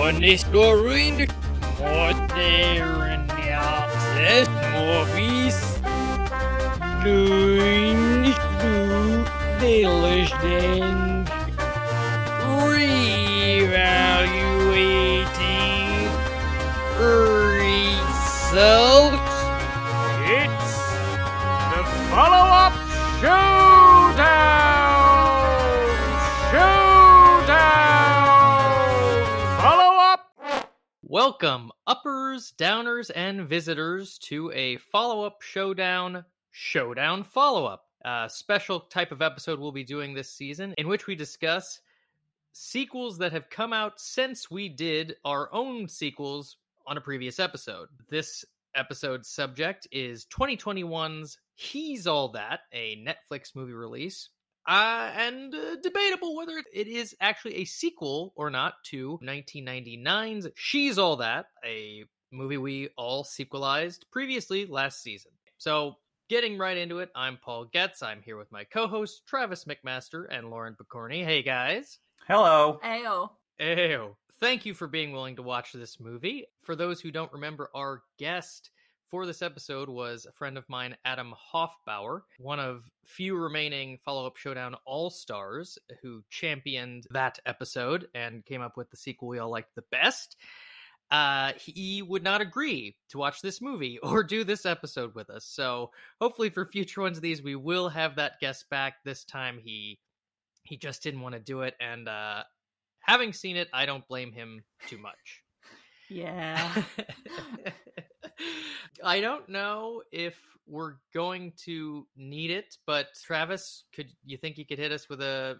honest going modern access movies the legend reevaluating results. Welcome, uppers, downers, and visitors, to a follow up showdown, showdown follow up. A special type of episode we'll be doing this season in which we discuss sequels that have come out since we did our own sequels on a previous episode. This episode's subject is 2021's He's All That, a Netflix movie release. Uh, and uh, debatable whether it is actually a sequel or not to 1999's She's All That, a movie we all sequelized previously last season. So, getting right into it, I'm Paul Getz. I'm here with my co hosts, Travis McMaster and Lauren Picorni. Hey, guys. Hello. Ayo. Ew. Thank you for being willing to watch this movie. For those who don't remember, our guest for this episode was a friend of mine, Adam Hoffbauer, one of few remaining follow up showdown all stars who championed that episode and came up with the sequel we all liked the best. Uh, he would not agree to watch this movie or do this episode with us. So hopefully for future ones of these, we will have that guest back. This time he he just didn't want to do it, and uh, having seen it, I don't blame him too much. Yeah. I don't know if we're going to need it, but Travis, could you think you could hit us with a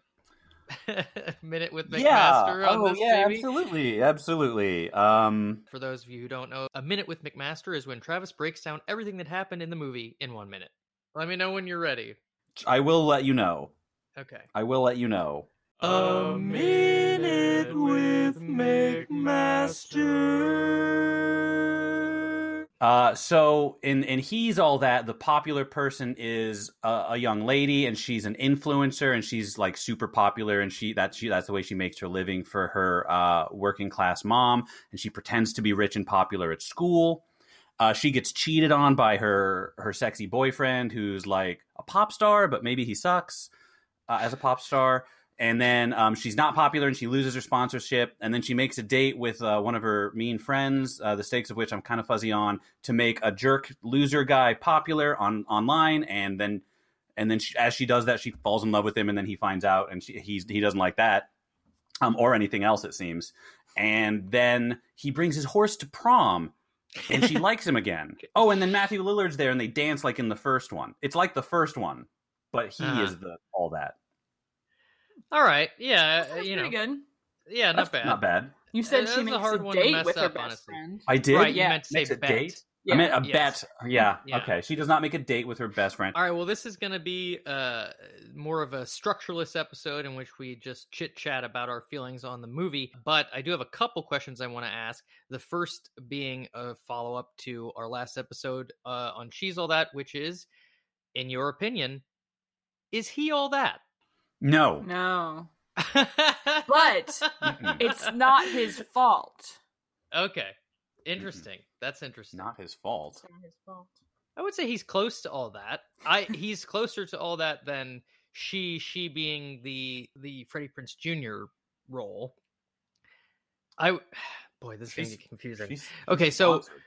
minute with McMaster yeah. on Oh, this yeah. baby? Absolutely. Absolutely. Um. For those of you who don't know, a minute with McMaster is when Travis breaks down everything that happened in the movie in one minute. Let me know when you're ready. I will let you know. Okay. I will let you know. A Minute with Uh, so in in he's all that the popular person is a, a young lady and she's an influencer and she's like super popular and she that's she that's the way she makes her living for her uh, working class mom and she pretends to be rich and popular at school. Uh, she gets cheated on by her her sexy boyfriend who's like a pop star but maybe he sucks uh, as a pop star. And then um, she's not popular and she loses her sponsorship. And then she makes a date with uh, one of her mean friends, uh, the stakes of which I'm kind of fuzzy on, to make a jerk loser guy popular on online. And then, and then she, as she does that, she falls in love with him. And then he finds out, and she, he's he doesn't like that, um, or anything else it seems. And then he brings his horse to prom, and she likes him again. Oh, and then Matthew Lillard's there, and they dance like in the first one. It's like the first one, but he Uh-huh. is the all that. All right. Yeah. uh, That's you know. good. Yeah. Not That's bad. Not bad. You said That's she a makes hard a one to date mess with her up, best honestly. friend. I did. Right. You Yeah. meant to say Makes a bet. date? Yeah. I meant a Yes. bet. Yeah. Yeah. Okay. She does not make a date with her best friend. All right. Well, this is going to be uh, more of a structureless episode in which we just chit chat about our feelings on the movie. But I do have a couple questions I want to ask. The first being a follow up to our last episode uh, on She's All That, which is, in your opinion, is he all that? No. No. but It's not his fault. okay, interesting. That's interesting. Not his fault. It's not his fault. I would say he's close to all that. I he's closer to all that than she she being the the Freddie Prinze Jr. role. I boy, this is gonna She's- get confusing. She's- Okay, she's so- sponsored,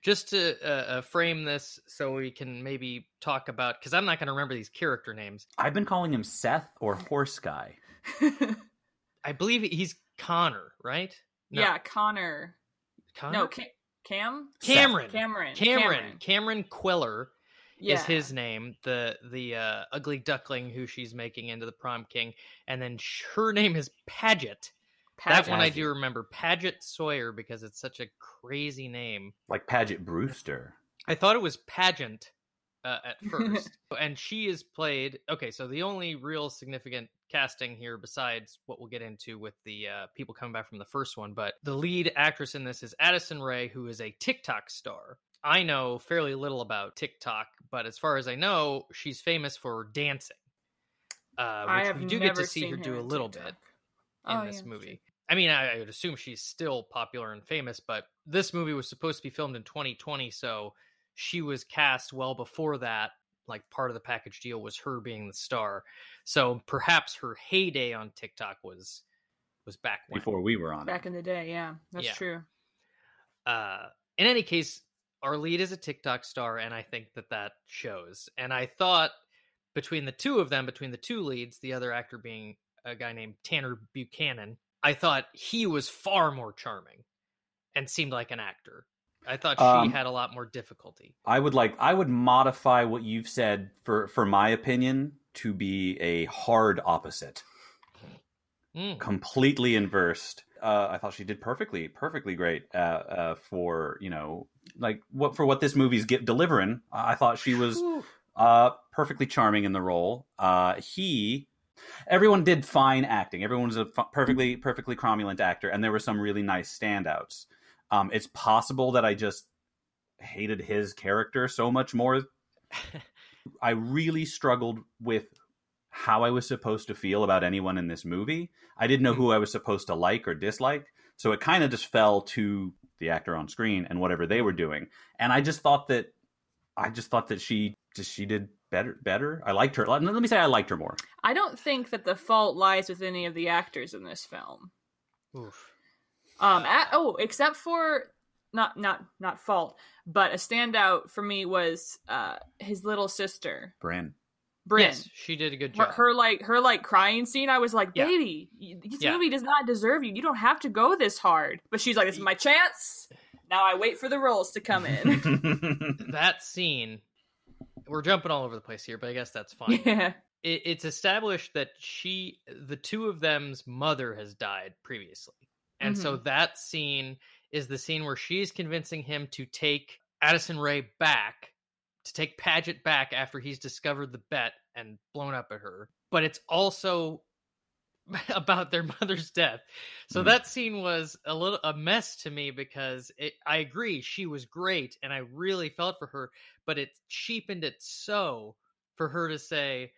Just to uh, uh, frame this, so we can maybe talk about because I'm not going to remember these character names. I've been calling him Seth or Horse Guy. I believe he's Connor, right? No, Yeah, Connor. Connor. No, Ca- Cam? Cameron. Cameron. Cameron. Cameron Kweller Yeah. is his name. The the uh, ugly duckling who she's making into the prom king, and then sh- her name is Padgett. That one I do remember, Padgett Sawyer, because it's such a crazy name. Like Paget Brewster. I thought it was Pageant uh, at first, and she is played. Okay, so the only real significant casting here, besides what we'll get into with the uh, people coming back from the first one, but the lead actress in this is Addison Rae, who is a TikTok star. I know fairly little about TikTok, but as far as I know, she's famous for dancing. Uh, I which have we do never get to see seen her do a little TikTok. bit in Oh, this yeah, movie. I mean, I, I would assume she's still popular and famous, but this movie was supposed to be filmed in 2020, so she was cast well before that. Like part of the package deal was her being the star, so perhaps her heyday on TikTok was was back when. before we were on Back in the day, yeah, that's Yeah. true. uh, in any case, our lead is a TikTok star, and I think that that shows. And I thought between the two of them, between the two leads, the other actor being a guy named Tanner Buchanan, I thought he was far more charming and seemed like an actor. I thought she Um, had a lot more difficulty. I would like I would modify what you've said for for my opinion to be a hard opposite, Mm. completely inversed. Uh, I thought she did perfectly, perfectly great uh, uh, for you know like what for what this movie's get delivering. I thought she was uh, perfectly charming in the role. Uh, he, everyone did fine acting. Everyone was a f- perfectly perfectly cromulent actor, and there were some really nice standouts. Um, it's possible that I just hated his character so much more. I really struggled with how I was supposed to feel about anyone in this movie. I didn't know who I was supposed to like or dislike, so it kind of just fell to the actor on screen and whatever they were doing. And I just thought that I just thought that she just she did better better. I liked her. Let, let me say I liked her more. I don't think that the fault lies with any of the actors in this film. Oof. Um, at, oh, except for not not not fault, but a standout for me was uh his little sister, Bryn. Bryn. Yes, she did a good job. her like her like crying scene. I was like, Yeah. baby, y- this Yeah. movie does not deserve you. You don't have to go this hard. But she's like, this is my chance. Now I wait for the roles to come in. that scene, we're jumping all over the place here, but I guess that's fine. yeah. it, it's established that she the two of them's mother has died previously and so mm-hmm. that scene is the scene where she's convincing him to take addison rae back to take padgett back after he's discovered the bet and blown up at her but it's also about their mother's death. So Mhm. that scene was a little a mess to me because it, i agree she was great and i really felt for her but it cheapened it so for her to say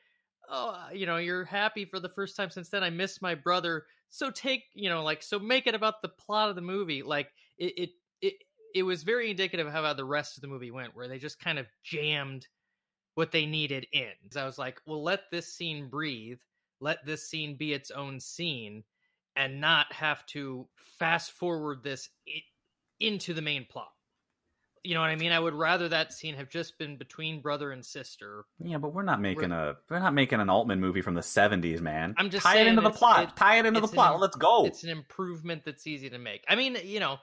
oh you know you're happy for the first time since then i miss my brother. So take you know like so make it about the plot of the movie like it it it, it was very indicative of how the rest of the movie went where they just kind of jammed what they needed in. I was like well let this scene breathe let this scene be its own scene and not have to fast forward this into the main plot you know what i mean i would rather that scene have just been between brother and sister Yeah, but we're not making a we're not making an Altman movie from the seventies, man. I'm just tie it into the plot. it- tie it into the it's an plot. Let's go. it's an improvement that's easy to make. I mean, you know,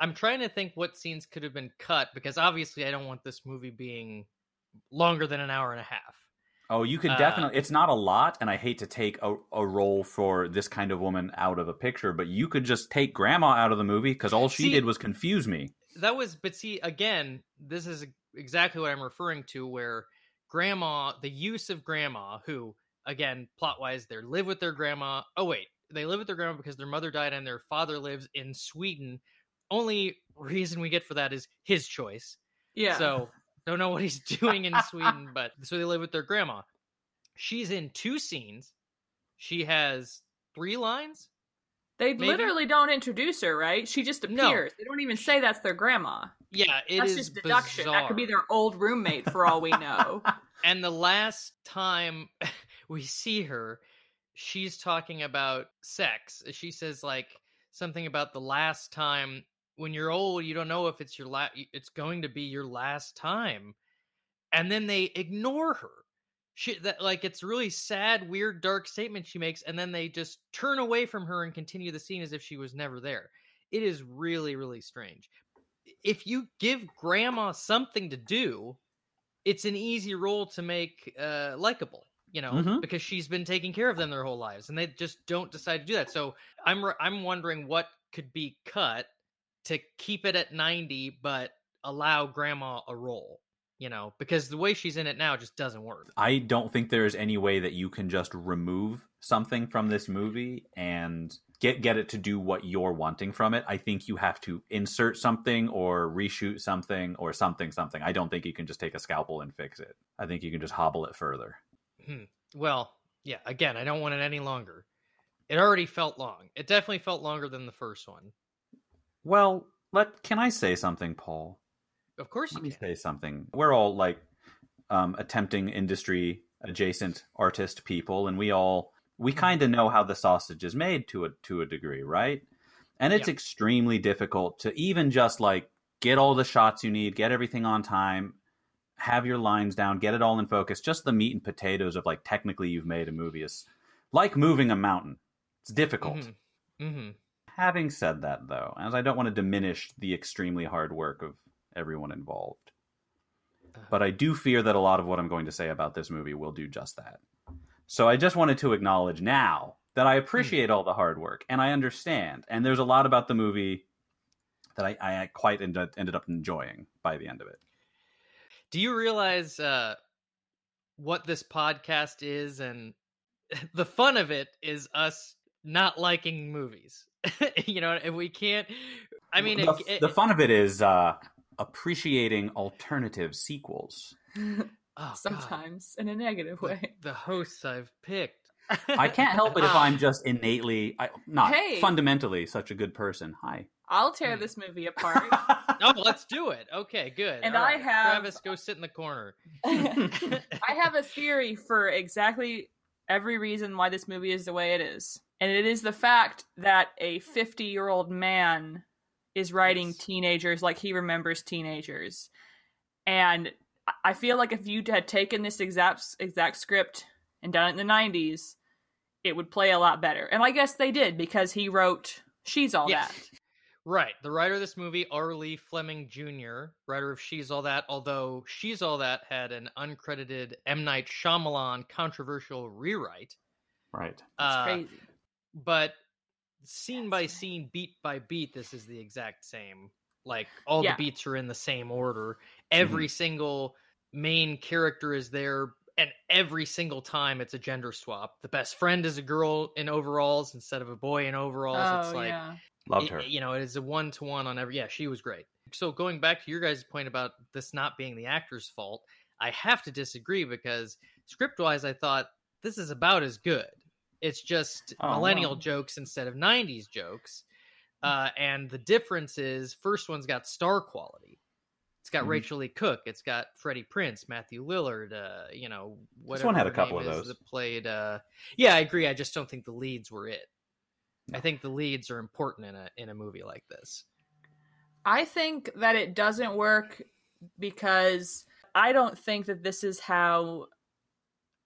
I'm trying to think what scenes could have been cut because obviously I don't want this movie being longer than an hour and a half. Oh, you could Uh, definitely. It's not a lot, and I hate to take a, a role for this kind of woman out of a picture, but you could just take Grandma out of the movie because all she See- did was confuse me. That was, but see, again, this is exactly what I'm referring to, where grandma, the use of grandma, who, again, plot wise, they live with their grandma. Oh, wait, they live with their grandma because their mother died and their father lives in Sweden. Only reason we get for that is his choice. Yeah. So don't know what he's doing in Sweden, but so they live with their grandma. She's in two scenes. She has three lines. they maybe- literally don't introduce her, right? She just No. appears. They don't even say that's their grandma. Yeah, it that's is just deduction. That could be their old roommate for all we know. And the last time we see her, she's talking about sex. She says like something about the last time when you're old, you don't know if it's your la- it's going to be your last time. And then they ignore her. She that like it's really sad, weird, dark statement she makes, and then they just turn away from her and continue the scene as if she was never there. It is really, really strange. If you give grandma something to do, it's an easy role to make uh likable you know Mhm. because she's been taking care of them their whole lives and they just don't decide to do that so i'm i'm wondering what could be cut to keep it at 90 but allow grandma a role you know because the way she's in it now just doesn't work I don't think there's any way that you can just remove something from this movie and get get it to do what you're wanting from it. I think you have to insert something or reshoot something or something something. I don't think you can just take a scalpel and fix it. I think you can just hobble it further. Hmm. well yeah again i don't want it any longer It already felt long. It definitely felt longer than the first one. Well, let can I say something, Paul? Of course, Let you me can. say something. We're all like um, attempting industry adjacent artist people, and we all we kind of know how the sausage is made to a to a degree, right? And it's Yeah. extremely difficult to even just like get all the shots you need, get everything on time, have your lines down, get it all in focus. Just the meat and potatoes of like technically you've made a movie is like moving a mountain. It's difficult. Mm-hmm. Mm-hmm. Having said that, though, as I don't want to diminish the extremely hard work of everyone involved, but I do fear that a lot of what I'm going to say about this movie will do just that. So I just wanted to acknowledge now that I appreciate all the hard work and I understand. And there's a lot about the movie that I, I quite ended, ended up enjoying by the end of it. Do you realize uh, what this podcast is? And the fun of it is us not liking movies. you know, if we can't. I mean, the, it, it, the fun of it is uh, appreciating alternative sequels. oh, God. Sometimes in a negative way. The, hosts I've picked. I can't help it if I'm just innately, I, not Hey. fundamentally, such a good person. Hi. I'll tear Hmm. this movie apart. oh, let's do it. Okay, good. And All I right. have- Travis, go sit in the corner. I have a theory for exactly every reason why this movie is the way it is. And it is the fact that a 50 year old man is writing Yes. teenagers like he remembers teenagers. And I- I feel like if you had taken this exact exact script and done it in the 90s, it would play a lot better. And I guess they did because he wrote She's All Yes. That. Right. The writer of this movie, R. Lee Fleming Jr., writer of She's All That, although She's All That had an uncredited M. Night Shyamalan controversial rewrite. right. It's Uh, crazy. But scene by scene, beat by beat, this is the exact same. Like all Yeah. the beats are in the same order. Every mm-hmm. single main character is there, and every single time it's a gender swap. The best friend is a girl in overalls instead of a boy in overalls. Oh, it's like yeah. Loved it- her. You know, it is a one to one on every. Yeah, she was great. So going back to your guys' point about this not being the actor's fault, I have to disagree because script wise, I thought this is about as good. It's just Oh, millennial well. jokes instead of '90s jokes, uh, and the difference is first one's got star quality. It's got Mhm. Rachael Leigh Cook. It's got Freddie Prinze, Matthew Lillard. Uh, you know, whatever. This one had a couple of those. That played. Uh, yeah, I agree. I just don't think the leads were it. I think the leads are important in a in a movie like this. I think that it doesn't work because I don't think that this is how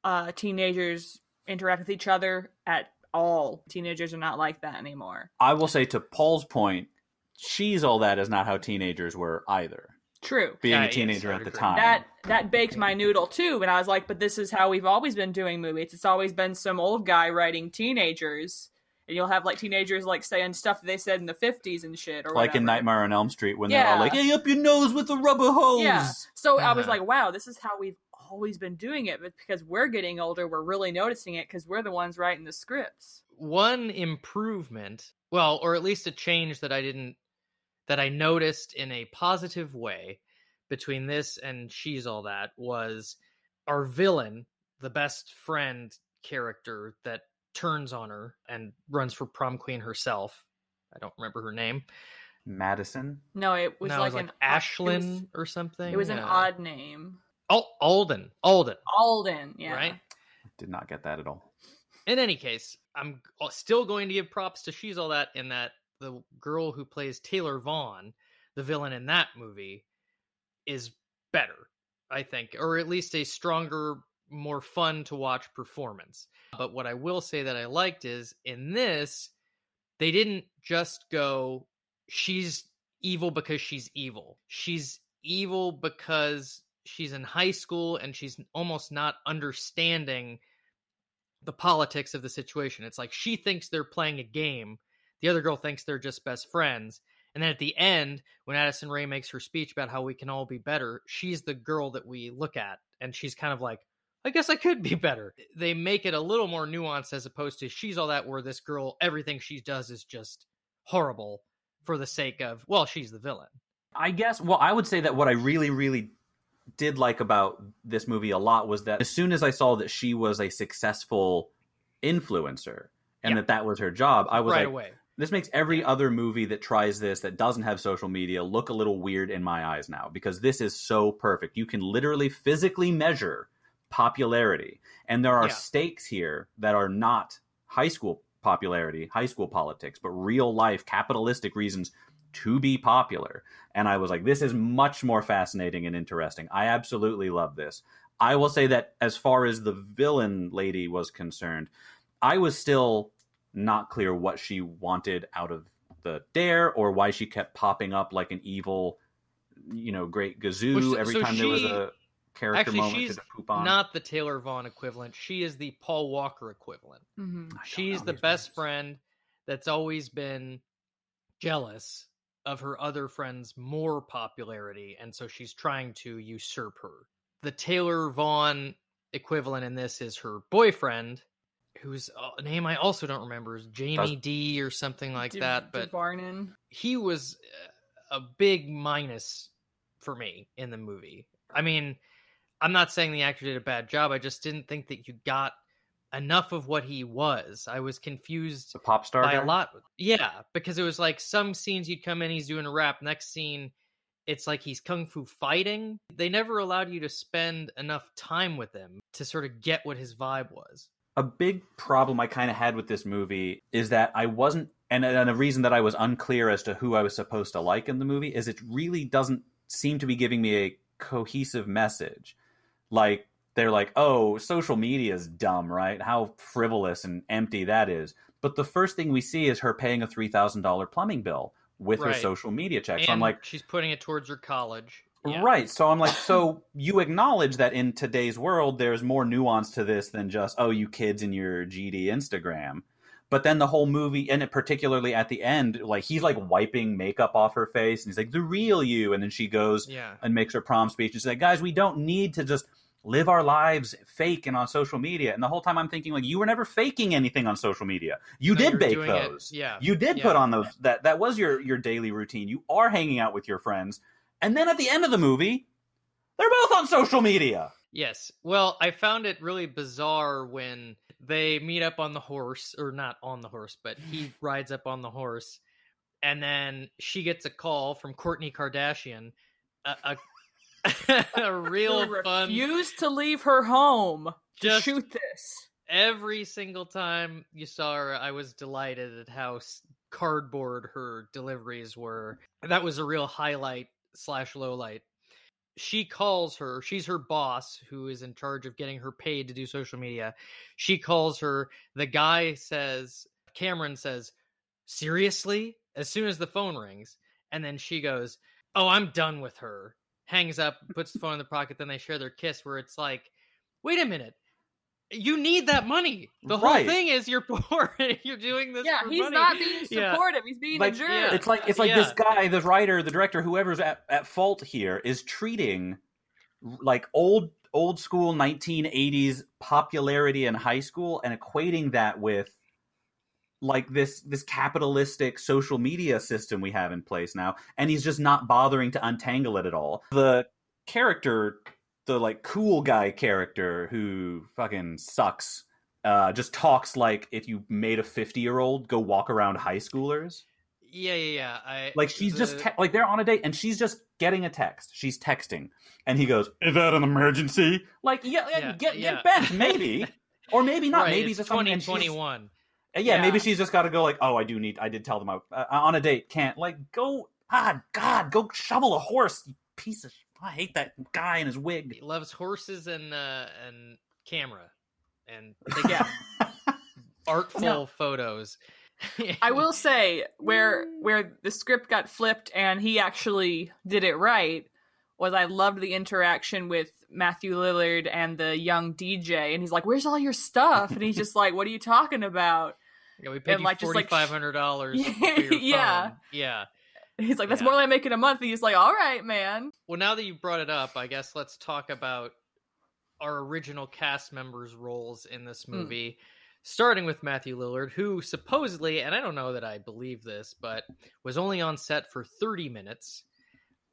uh, teenagers interact with each other at all. Teenagers are not like that anymore. I will say to Paul's point, she's all that is not how teenagers were either. True. Being Yeah, a teenager I at the agree. time. That that baked my noodle too, and I was like, but this is how we've always been doing movies. It's always been some old guy writing teenagers. And you'll have like teenagers like saying stuff they said in the fifties and shit, or like in. Nightmare on Elm Street when they're all like, "Hey, up your nose with a rubber hose." Yeah. So I was Uh-huh. like, wow, this is how we've always been doing it, but because we're getting older, we're really noticing it because we're the ones writing the scripts. One improvement, well, or at least a change that I didn't that I noticed in a positive way between this and She's All That was our villain, the best friend character that turns on her and runs for prom queen herself. I don't remember her name. Madison. No, it was no, like it was an like It Ashlyn was, or something. it was an Uh, odd name. Al- Alden. Alden. Alden, yeah. Right. Did not get that at all. in any case, I'm still going to give props to She's All That in that the girl who plays Taylor Vaughn, the villain in that movie, is better, I think, or at least a stronger, more fun to watch performance. But what I will say that I liked is in this, they didn't just go, she's evil because she's evil. She's evil because she's in high school and she's almost not understanding the politics of the situation. It's like she thinks they're playing a game. The other girl thinks they're just best friends. And then at the end, when Addison Rae makes her speech about how we can all be better, she's the girl that we look at. And she's kind of like, I guess I could be better. They make it a little more nuanced as opposed to she's all that, where this girl, everything she does is just horrible for the sake of, well, she's the villain. I guess. Well, I would say that what I really, really did like about this movie a lot was that as soon as I saw that she was a successful influencer and Yeah. that that was her job. I was right like, away. this makes every other movie that tries this that doesn't have social media look a little weird in my eyes now because this is so perfect. You can literally physically measure popularity, and there are Yeah. stakes here that are not high school popularity, high school politics, but real life capitalistic reasons to be popular. And I was like, this is much more fascinating and interesting. I absolutely love this. I will say that as far as the villain lady was concerned, I was still not clear what she wanted out of the dare or why she kept popping up like an evil, you know, great gazoo Well, so- every so time there was a character Actually, moment she's to poop on. Not the Taylor Vaughn equivalent. She is the Paul Walker equivalent. Mhm. She's the best names. friend that's always been jealous of her other friend's more popularity, and so she's trying to usurp her. The Taylor Vaughn equivalent in this is her boyfriend, whose uh, name I also don't remember, is Jamie D or something like Dev- that, but Devarnin. he was uh, a big minus for me in the movie. I mean, I'm not saying the actor did a bad job. I just didn't think that you got enough of what he was. I was confused the pop star by guy? a lot. Yeah, because it was like some scenes you'd come in, he's doing a rap. Next scene, it's like he's kung fu fighting. They never allowed you to spend enough time with him to sort of get what his vibe was. a big problem I kind of had with this movie is that I wasn't, and, and a reason that I was unclear as to who I was supposed to like in the movie is it really doesn't seem to be giving me a cohesive message. Like, they're like, oh, social media is dumb, right? How frivolous and empty that is. But the first thing we see is her paying a $3,000 plumbing bill with her social media check. and So I'm like, she's putting it towards her college. Yeah. Right. So I'm like, so you acknowledge that in today's world, there's more nuance to this than just, oh, you kids in your GD Instagram. But then the whole movie, and it particularly at the end, like he's like wiping makeup off her face, and he's like, the real you. And then she goes Yeah. and makes her prom speech and she's like, guys, we don't need to just live our lives fake and on social media. And the whole time I'm thinking, like, you were never faking anything on social media. You No, did bake doing it- those. Yeah. You did Yeah. put on those. That that was your your daily routine. You are hanging out with your friends, and then at the end of the movie, they're both on social media. Yes. Well, I found it really bizarre when they meet up on the horse, or not on the horse, but he rides up on the horse, and then she gets a call from Kourtney Kardashian, a, a real fun. refused to leave her home to shoot this. Every single time you saw her, I was delighted at how cardboard her deliveries were. That was a real highlight slash low light. She calls her, she's her boss who is in charge of getting her paid to do social media. She calls her. The guy says, Cameron says, Seriously? As soon as the phone rings. And then she goes, Oh, I'm done with her. Hangs up, puts the phone in the pocket, then they share their kiss where it's like, Wait a minute. You need that money. The whole Right. thing is you're poor. you're doing this. Yeah, for he's money. not being Yeah. supportive. He's being Like a jerk. yeah. it's like it's like Yeah. this guy, the writer, the director, whoever's at, at fault here is treating like old old school 1980s popularity in high school and equating that with like this this capitalistic social media system we have in place now and he's just not bothering to untangle it at all the character the like cool guy character who fucking sucks uh just talks like if you made a 50 year old go walk around high schoolers Yeah, yeah, yeah. I like she's just te- like they're on a date and she's just getting a text. She's texting, and he goes, "Is that an emergency?" Like, yeah, yeah, Yeah, get yeah. get bent, maybe, or maybe not. right, maybe it's just something- and 2021. Uh, Yeah, maybe she's just got to go. Like, oh, I do need. I did tell them I, uh, on a date. Can't like go. Ah, God, go shovel a horse. You piece of. I hate that guy and his wig. He loves horses and uh, and camera and taking Yeah. artful No. photos. I will say where where the script got flipped and he actually did it right was I loved the interaction with Matthew Lillard and the young DJ and he's like, "Where's all your stuff?" And he's just like, "What are you talking about?" Yeah, we paid and, you like, forty five hundred dollars Yeah, for your phone. yeah. yeah. He's like, "That's Yeah. more than I make in a month." And he's like, "All right, man." Well, now that you brought it up, I guess let's talk about our original cast members' roles in this Hmm. movie. Starting with Matthew Lillard, who supposedly, and I don't know that I believe this, but was only on set for 30 minutes.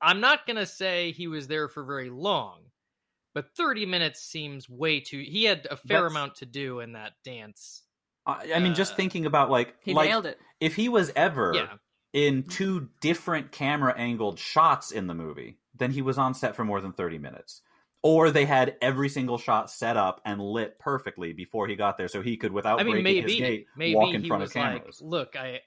I'm not going to say he was there for very long, but 30 minutes seems way too. He had a fair That's- amount to do in that dance I, I mean, just Uh, thinking about like He like nailed it. if he was ever Yeah. in two different camera angled shots in the movie, then he was on set for more than 30 minutes. Or they had every single shot set up and lit perfectly before he got there, so he could, without I mean, breaking his gate, maybe walk in he front was of cameras. like, "Look, I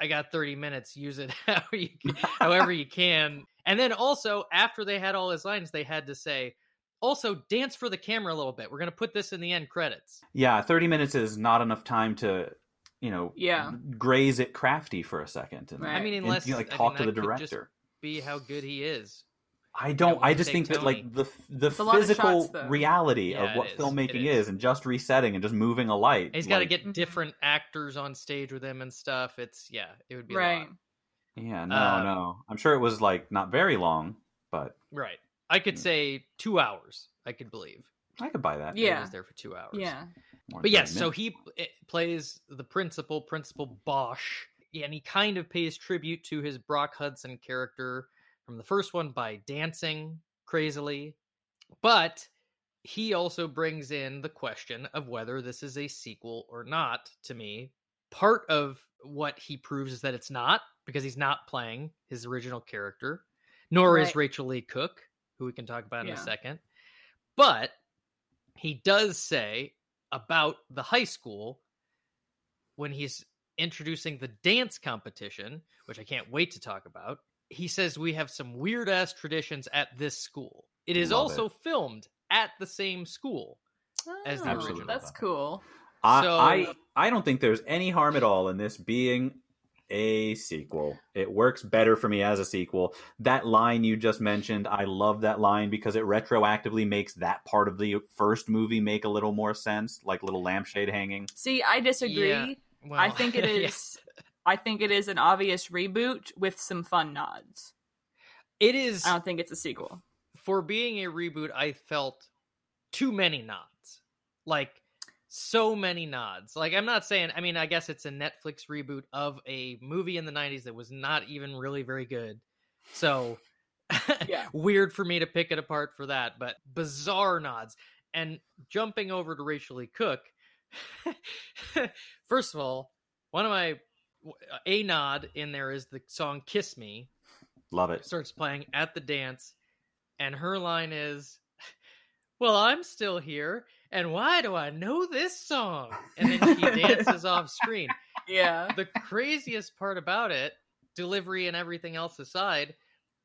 I got 30 minutes. Use it however you can." And then also after they had all his lines, they had to say, "Also dance for the camera a little bit. We're gonna put this in the end credits." yeah, 30 minutes is not enough time to, you know, Yeah. graze it crafty for a second. And, Right. I mean, and, unless you know, like I talk mean, to the that could just director. Be how good he is. I don't. I just take think that like the the It's a of physical shots, reality Yeah, of what filmmaking It is. is. and just resetting and just moving a light. He's got to get Mhm. different actors on stage with him and stuff. It's yeah, it would be a Right. lot. Yeah, no, Uh, no. I'm sure it was like not very long, but Right. I could say two hours. I could believe. I could buy that. that he Yeah. was there for two hours. Yeah. More But yes, 30 so he it, eh, plays the principal, Principal Bosch, and he kind of pays tribute to his Brock Hudson character from the first one by dancing crazily. But he also brings in the question of whether this is a sequel or not to me. Part of what he proves is that it's not, because he's not playing his original character, nor is Rachael Leigh Cook, who we can talk about in a second. But he does say about the high school when he's introducing the dance competition, which I can't wait to talk about. He says we have some weird ass traditions at this school. It is Love also filmed at the same school. As the Oh, original. That's cool. I, so- I I don't think there's any harm at all in this being a sequel. It works better for me as a sequel. That line you just mentioned, I love that line because it retroactively makes that part of the first movie make a little more sense, like little lampshade hanging. See, I disagree. Yeah, Well, I think it is yeah. I think it is an obvious reboot with some fun nods. It is I don't think it's a sequel. for being a reboot, I felt too many nods. Like so many nods. Like I'm not saying I mean I guess it's a Netflix reboot of a movie in the 90s that was not even really very good. So Yeah. weird for me to pick it apart for that, but bizarre nods. And jumping over to Rachael Leigh Cook, first of all, one of my a nod in there is the song "Kiss Me," Love it. starts playing at the dance, and her line is, "Well, I'm still here, and why do I know this song?" And then she dances off screen. Yeah. The craziest part about it, delivery and everything else aside,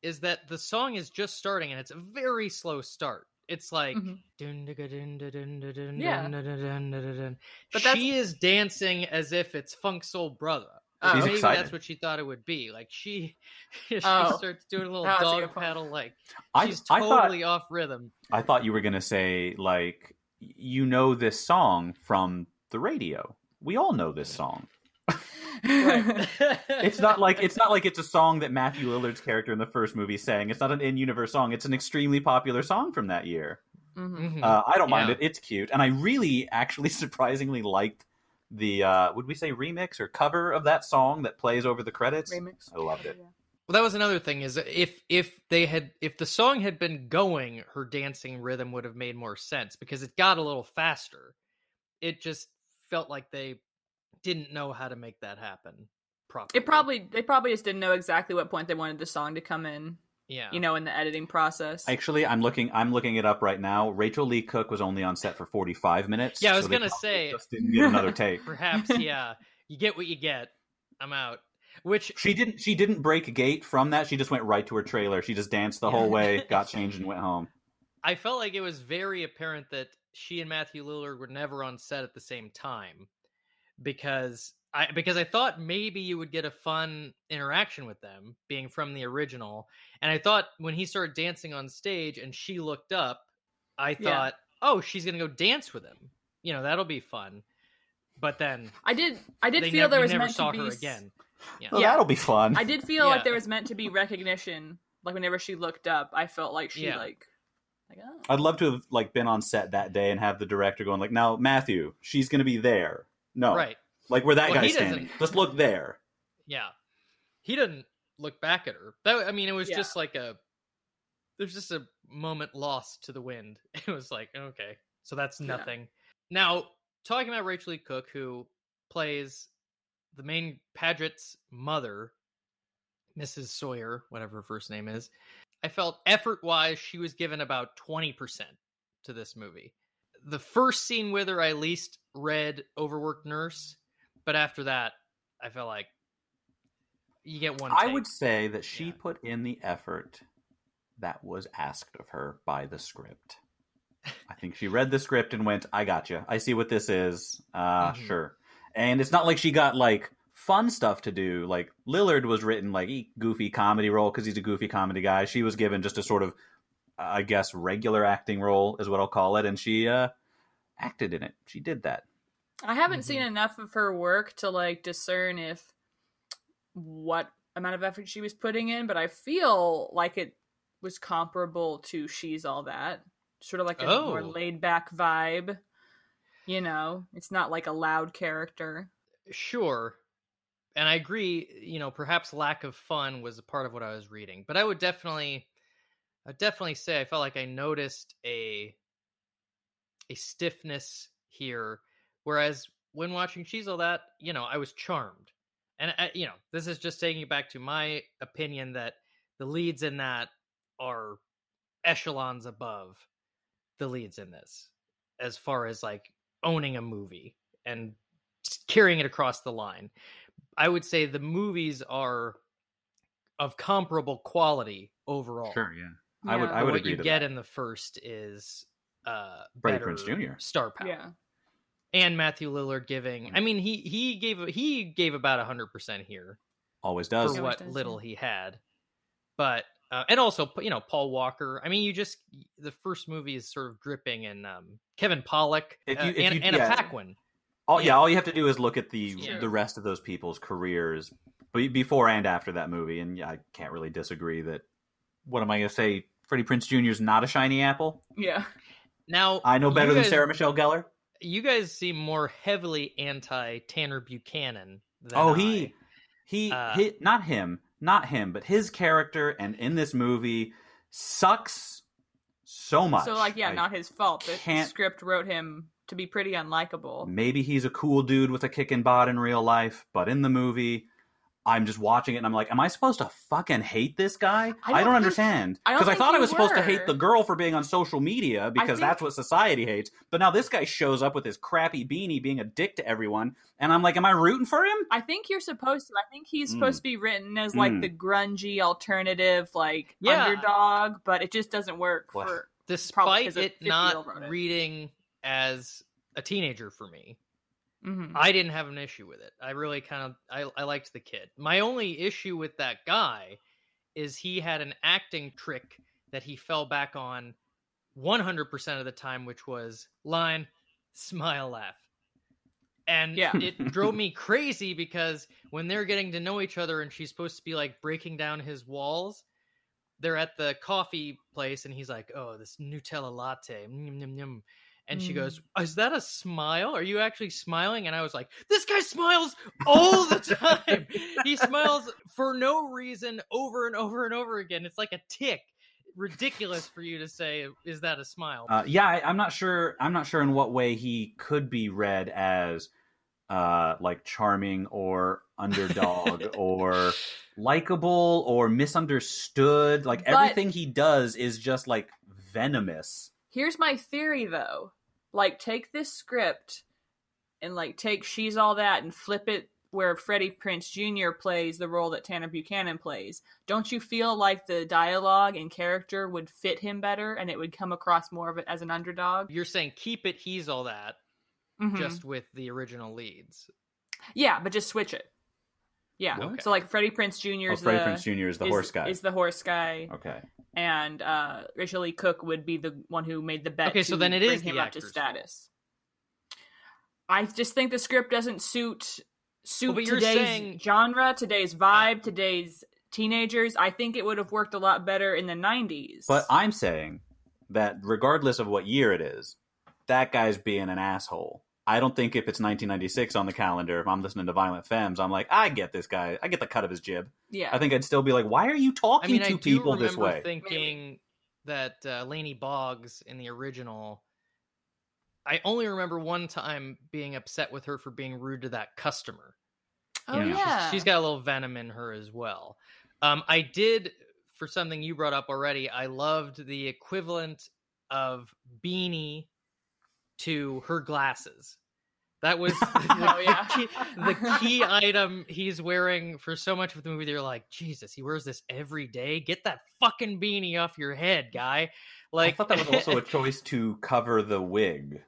is that the song is just starting and it's a very slow start. It's like Mhm. dun, dun, dun, dun, dun, dun, dun, Yeah. dun, dun, dun, dun, dun, dun. But that's- she is dancing as if it's Funk Soul Brother. Oh. Maybe excited. that's what she thought it would be. Like she, she Oh. starts doing a little That's dog point. paddle. Like I, she's I thought totally off rhythm. I thought you were gonna say like you know this song from the radio. We all know this song. Right. It's not like it's not like it's a song that Matthew Lillard's character in the first movie sang. It's not an in-universe song. It's an extremely popular song from that year. Mhm. Mhm. Uh, I don't mind Yeah. it. It's cute, and I really, actually, surprisingly liked the uh, would we say remix or cover of that song that plays over the credits. Remix. I loved it. Yeah. Well, that was another thing. Is if if they had if the song had been going, her dancing rhythm would have made more sense because it got a little faster. It just felt like they didn't know how to make that happen properly. It probably they probably just didn't know exactly what point they wanted the song to come in. yeah. You know, in the editing process. Actually, I'm looking. I'm looking it up right now. Rachael Leigh Cook was only on set for 45 minutes. Yeah, I was so gonna say- just didn't get another take. Perhaps, yeah. You get what you get. I'm out. Which She didn't. She didn't break a gate from that. She just went right to her trailer. She just danced the whole way, got changed, and went home. I felt like it was very apparent that she and Matthew Lillard were never on set at the same time because I because I thought maybe you would get a fun interaction with them being from the original and I thought when he started dancing on stage and she looked up I Yeah. thought oh she's going to go dance with him you know that'll be fun but then I did. I did feel nev- there was never meant saw to be. her s- again yeah Well, Yeah. that'll be fun. I did feel Yeah. like there was meant to be recognition. Like whenever she looked up, I felt like she Yeah. like, like oh. I'd love to have like been on set that day and have the director going like, "Now, Matthew, she's going to be there." No, right like where that Well, guy's standing. doesn't- Just look there. Yeah. He didn't look back at her. That I mean, it was Yeah. just like a there's just a moment lost to the wind. It was like, okay, so that's Yeah. nothing. Now, talking about Rachael Leigh Cook, who plays the main Padgett's mother, Mrs. Sawyer, whatever her first name is. I felt effort wise, she was given about 20% to this movie. The first scene with her, I least read Overworked Nurse, but after that, I felt like you get one. I take. would say that she Yeah. put in the effort that was asked of her by the script. I think she read the script and went, "I got you. I see what this is. Uh, Mhm. sure." And it's not like she got like fun stuff to do. Like Lillard was written like a goofy comedy role because he's a goofy comedy guy. She was given just a sort of, I guess, regular acting role is what I'll call it, and she uh, acted in it. She did that. I haven't Mhm. seen enough of her work to like discern if what amount of effort she was putting in, but I feel like it was comparable to She's All That. Sort of like a more Oh. laid back vibe. You know, it's not like a loud character. Sure. And I agree, you know, perhaps lack of fun was a part of what I was reading. But I would definitely I would definitely say I felt like I noticed a a stiffness here whereas when watching She's All That, you know, I was charmed. And I, you know, this is just taking it back to my opinion that the leads in that are echelons above the leads in this as far as like owning a movie and carrying it across the line. I would say the movies are of comparable quality overall. Sure, yeah. I would. I would what agree you get that. in the first is uh Freddie better Prinze Jr.. star power. Yeah. And Matthew Lillard giving Mm. I mean he he gave he gave about 100% here Always for does. Always what does, little yeah. he had. But uh, and also you know Paul Walker. I mean you just the first movie is sort of dripping in um Kevin Pollak If uh, if and, you- Anna yeah. Paquin. All, yeah. Yeah. all you have to do is look at the Sure. the rest of those people's careers before and after that movie, and I can't really disagree that. What am I going to say? Freddie Prinze Jr. is not a shiny apple. Yeah. Now I know better you than Sarah Michelle Gellar. You guys seem more heavily anti Tanner Buchanan. Than Oh, I. he, he, Uh, he, not him, not him, but his character and in this movie sucks so much. So like yeah, I- not his fault. The script wrote him to be pretty unlikable. Maybe he's a cool dude with a kicking bod in real life, but in the movie, I'm just watching it and I'm like, am I supposed to fucking hate this guy? I I don't don't, think- understand. Because I, think thought I you was supposed to hate the girl for being on social media because think- that's what society hates. But now this guy shows up with his crappy beanie being a dick to everyone, and I'm like, am I rooting for him? I think you're supposed to. I think he's Mm. supposed to be written as like Mm. the grungy alternative, like Yeah. underdog, but it just doesn't work What? for. despite 'cause a it not it. reading as a teenager for me. Mhm. I didn't have an issue with it. I really kind of I, I liked the kid. My only issue with that guy is he had an acting trick that he fell back on 100% of the time which was line smile laugh. And Yeah. it drove me crazy because when they're getting to know each other and she's supposed to be like breaking down his walls, they're at the coffee place and he's like, "Oh, this Nutella latte." And she Mm. goes, "Is that a smile? Are you actually smiling?" And I was like, "This guy smiles all the time. he smiles for no reason over and over and over again. It's like a tick. Ridiculous for you to say, "Is that a smile?" Uh, yeah, I, I'm not sure. I'm not sure in what way he could be read as uh, like charming or underdog or likable or misunderstood. Like But- everything he does is just like venomous. Here's my theory though. Like take this script and like take She's All That and flip it where Freddie Prinze Jr. plays the role that Tanner Buchanan plays. Don't you feel like the dialogue and character would fit him better and it would come across more of it as an underdog? You're saying keep it. He's all that. Mhm. Just with the original leads. Yeah, but just switch it. Yeah. What? So like Freddie Prinze Jr. Oh, is Freddie the Prince Jr. is the is- horse guy. Is the horse guy, okay. and uh, Rachael Leigh Cook would be the one who made the bet. Okay, so to then it bring is the him up to status. I just think the script doesn't suit suit Well, today's saying- genre, today's vibe, today's teenagers. I think it would have worked a lot better in the '90s. But I'm saying that regardless of what year it is, that guy's being an asshole. I don't think if it's 1996 on the calendar, if I'm listening to Violent Femmes, I'm like, I get this guy. I get the cut of his jib. yeah, I think I'd still be like, why are you I talking mean, to do people this remember way? thinking that uh, Laney Boggs in the original I only remember one time being upset with her for being rude to that customer. Oh Yeah. yeah, She's- she's got a little venom in her as well. Um, I did for something you brought up already. I loved the equivalent of beanie to her glasses. That was the, Oh, yeah. the, key, the key item he's wearing for so much of the movie. They're like, Jesus, he wears this every day. Get that fucking beanie off your head, guy. Like, I thought that was also a choice to cover the wig.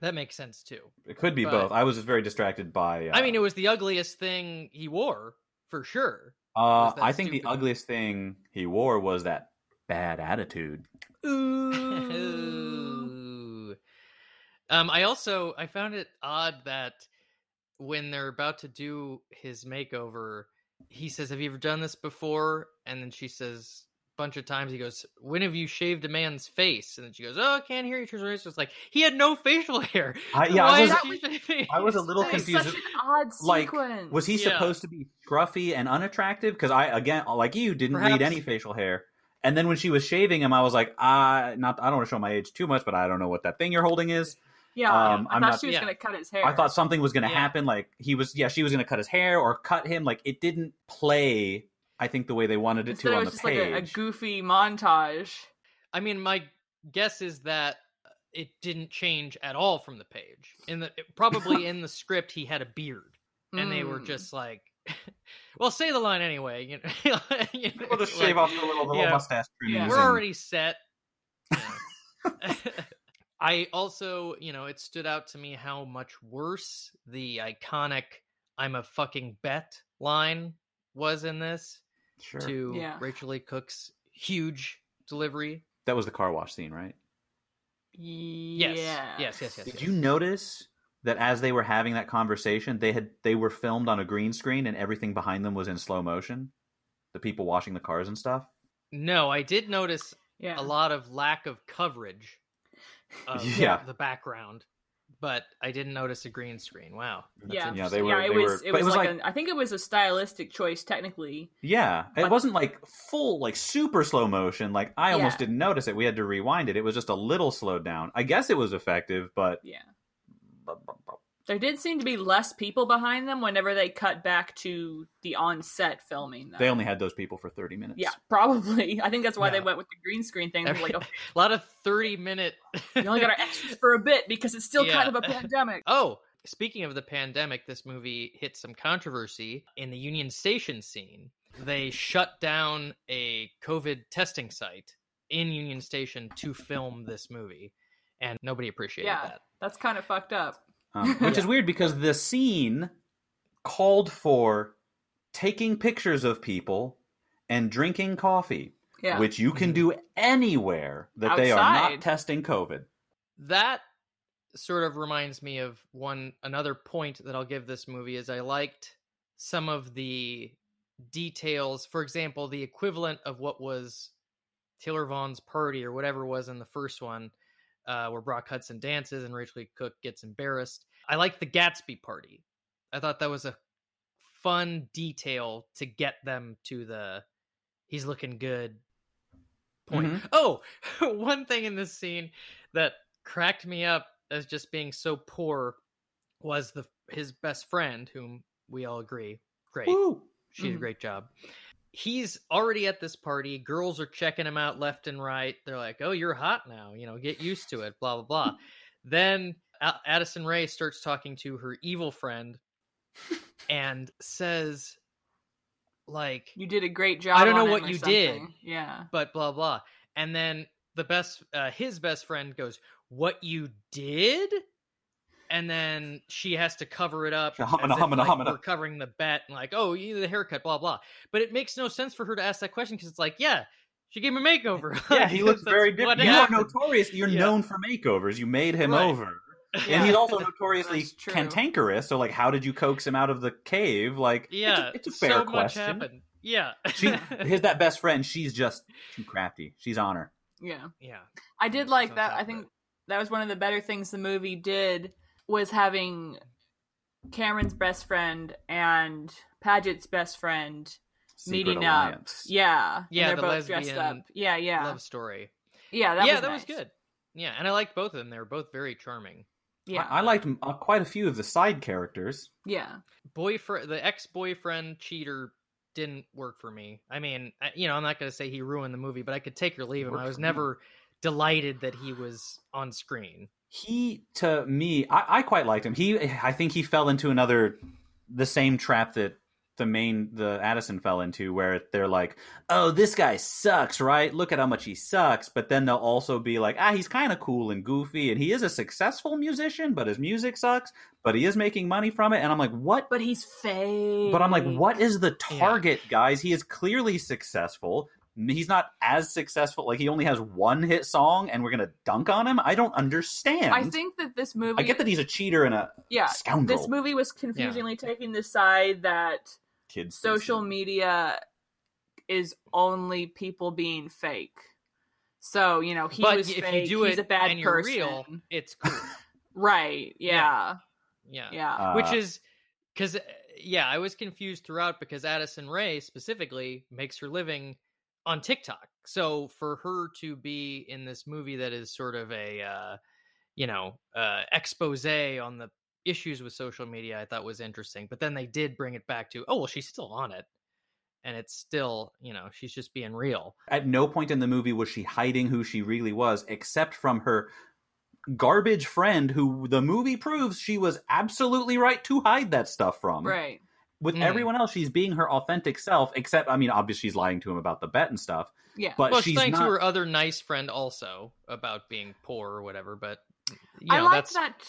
that makes sense too. It could be But- both. I was just very distracted by. Uh, I mean, it was the ugliest thing he wore for sure. Uh, I think the ugliest thing he wore was that bad attitude. Ooh. Um, I also I found it odd that when they're about to do his makeover, he says, "Have you ever done this before?" And then she says a bunch of times. He goes, "When have you shaved a man's face?" And then she goes, "Oh, I can't hear you." Turns around, it's just like he had no facial hair. I, yeah, I was, is she shaving I was a little That is confused. Such an odd like, sequence. was he Yeah. supposed to be scruffy and unattractive? Because I, again, like you, didn't read any facial hair. And then when she was shaving him, I was like, ah, not. I don't want to show my age too much, but I don't know what that thing you're holding is. Yeah, um, I I'm thought not- she was yeah. gonna cut his hair. I thought something was going to Yeah. happen. Like he was, yeah, she was going to cut his hair or cut him. Like it didn't play. I think the way they wanted it Instead to it on was the just like a, a goofy montage. I mean, my guess is that it didn't change at all from the page. In the probably in the script, he had a beard, and they were Mm. just like, "Well, say the line anyway." You know, you know, We'll just like, shave off the little, the little yeah. mustache trimmings. Yeah. We're already set. You know. I also, you know, it stood out to me how much worse the iconic "I'm a fucking bet" line was in this sure. to Yeah. Rachael Leigh Cook's huge delivery. That was the car wash scene, right? Yes, Yeah. yes, yes, yes. Did yes. you notice that as they were having that conversation, they had they were filmed on a green screen and everything behind them was in slow motion? The people washing the cars and stuff. No, I did notice Yeah. a lot of lack of coverage of Yeah. the background, but I didn't notice a green screen. Wow. That's Yeah. Yeah, they were- yeah, it they was. were- it but was, like, an, I think it was a stylistic choice technically. Yeah, it wasn't like full, like super slow motion. Like I almost Yeah. didn't notice it. We had to rewind it. It was just a little slowed down. I guess it was effective, but Yeah. There did seem to be less people behind them whenever they cut back to the on-set filming. Though. they only had those people for thirty minutes. Yeah, probably. I think that's why they went with the green screen thing. Every- like, okay, A lot of 30 minute. we only got our extras for a bit because it's still Yeah. kind of a pandemic. Oh, speaking of the pandemic, this movie hit some controversy in the Union Station scene. They shut down a COVID testing site in Union Station to film this movie, and nobody appreciated Yeah. that. That's kind of fucked up. Um, which is weird because the scene called for taking pictures of people and drinking coffee, Yeah. Mm-hmm. which you can do anywhere that they are not testing COVID. that sort of reminds me of one another point that I'll give this movie is I liked some of the details. For example, the equivalent of what was Taylor Vaughn's party or whatever it was in the first one, uh, where Brock Hudson dances and Rachael Leigh Cook gets embarrassed. I liked the Gatsby party. I thought that was a fun detail to get them to the he's looking good point. Mhm. Oh, one thing in this scene that cracked me up as just being so poor was the his best friend, whom we all agree, great. Woo! She did a Mhm. great job. He's already at this party. Girls are checking him out left and right. They're like, "Oh, you're hot now. You know, get used to it." Blah blah blah. then Addison Rae starts talking to her evil friend and says, "Like, You did a great job. I don't know what you did. Yeah. but blah blah." And then the best, uh, his best friend goes, "What you did?" And then she has to cover it up. She's humming, as if, humming, like, humming. We're covering the bet, and like, oh, you the haircut, blah blah. But it makes no sense for her to ask that question because it's like, yeah, she gave him a makeover. Yeah, he looks very what different. You are notorious. You're Yeah. known for makeovers. You made him Right. over. Yeah. And he's also notoriously cantankerous. So, like, how did you coax him out of the cave? Like, Yeah, it's a, it's a fair so much question. happened. Yeah, She, his that best friend. She's just too crafty. She's on her. Yeah. yeah. I did like on that. I think that was one of the better things the movie did was having Cameron's best friend and Padgett's best friend Secret meeting alliance. up. Yeah. Yeah, they're the both dressed up. Yeah, yeah. Love story. yeah, that yeah, was that nice. was good. Yeah, and I liked both of them. They were both very charming. Yeah. I, I liked uh, quite a few of the side characters. yeah. boyfriend the ex-boyfriend cheater didn't work for me i mean I- you know i'm not going to say he ruined the movie but i could take or leave him Worked i was for me. never delighted that he was on screen He to me, I, I quite liked him. He, I think he fell into another, the same trap that the main the Addison fell into, where they're like, "Oh, this guy sucks, right? Look at how much he sucks." But then they'll also be like, "Ah, he's kind of cool and goofy, and he is a successful musician, but his music sucks, but he is making money from it." And I'm like, "What?" But he's fake. But I'm like, what is the Yeah. target, guys? He is clearly successful. He's not as successful. Like he only has one hit song, and we're gonna dunk on him. I don't understand. I think that this movie I get that he's a cheater and a yeah, scoundrel. this movie was confusingly taking the side that Kids social media is only people being fake. So, you know, he but was if fake, you do he's it a bad and person. real it's cool Right. Yeah. yeah Yeah. Uh, which is because yeah i was confused throughout because addison rae specifically makes her living on tiktok so for her to be in this movie that is sort of a uh you know uh expose on the issues with social media i thought was interesting but then they did bring it back to oh well she's still on it and it's still you know she's just being real At no point in the movie was she hiding who she really was, except from her garbage friend, who the movie proves she was absolutely right to hide that stuff from. Right. With Mm. everyone else, she's being her authentic self. Except, I mean, obviously, she's lying to him about the bet and stuff. Yeah. But well she's she's lying not. to her other nice friend also about being poor or whatever but you I know like that's that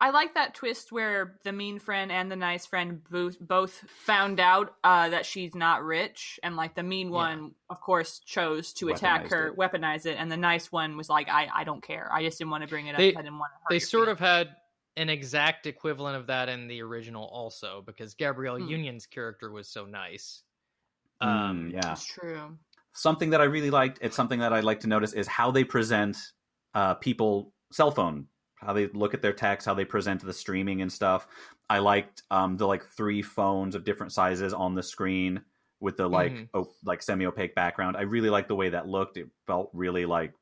I like that twist where the mean friend and the nice friend both both found out uh, that she's not rich, and like the mean Yeah. one, of course, chose to attack her, it. weaponize it, and the nice one was like, "I I don't care. I just didn't want to bring it up. They- I didn't want to." Hurt they your sort of had an exact equivalent of that in the original also because Gabrielle Hmm. Union's character was so nice. Mm, Um, yeah. That's true. something that I really liked. It's something that I like to notice is how they present uh, people cell phone, how they look at their text, how they present the streaming and stuff. I liked um, the like three phones of different sizes on the screen with the like Mhm. oh, like semi opaque background. I really liked the way that looked. It felt really like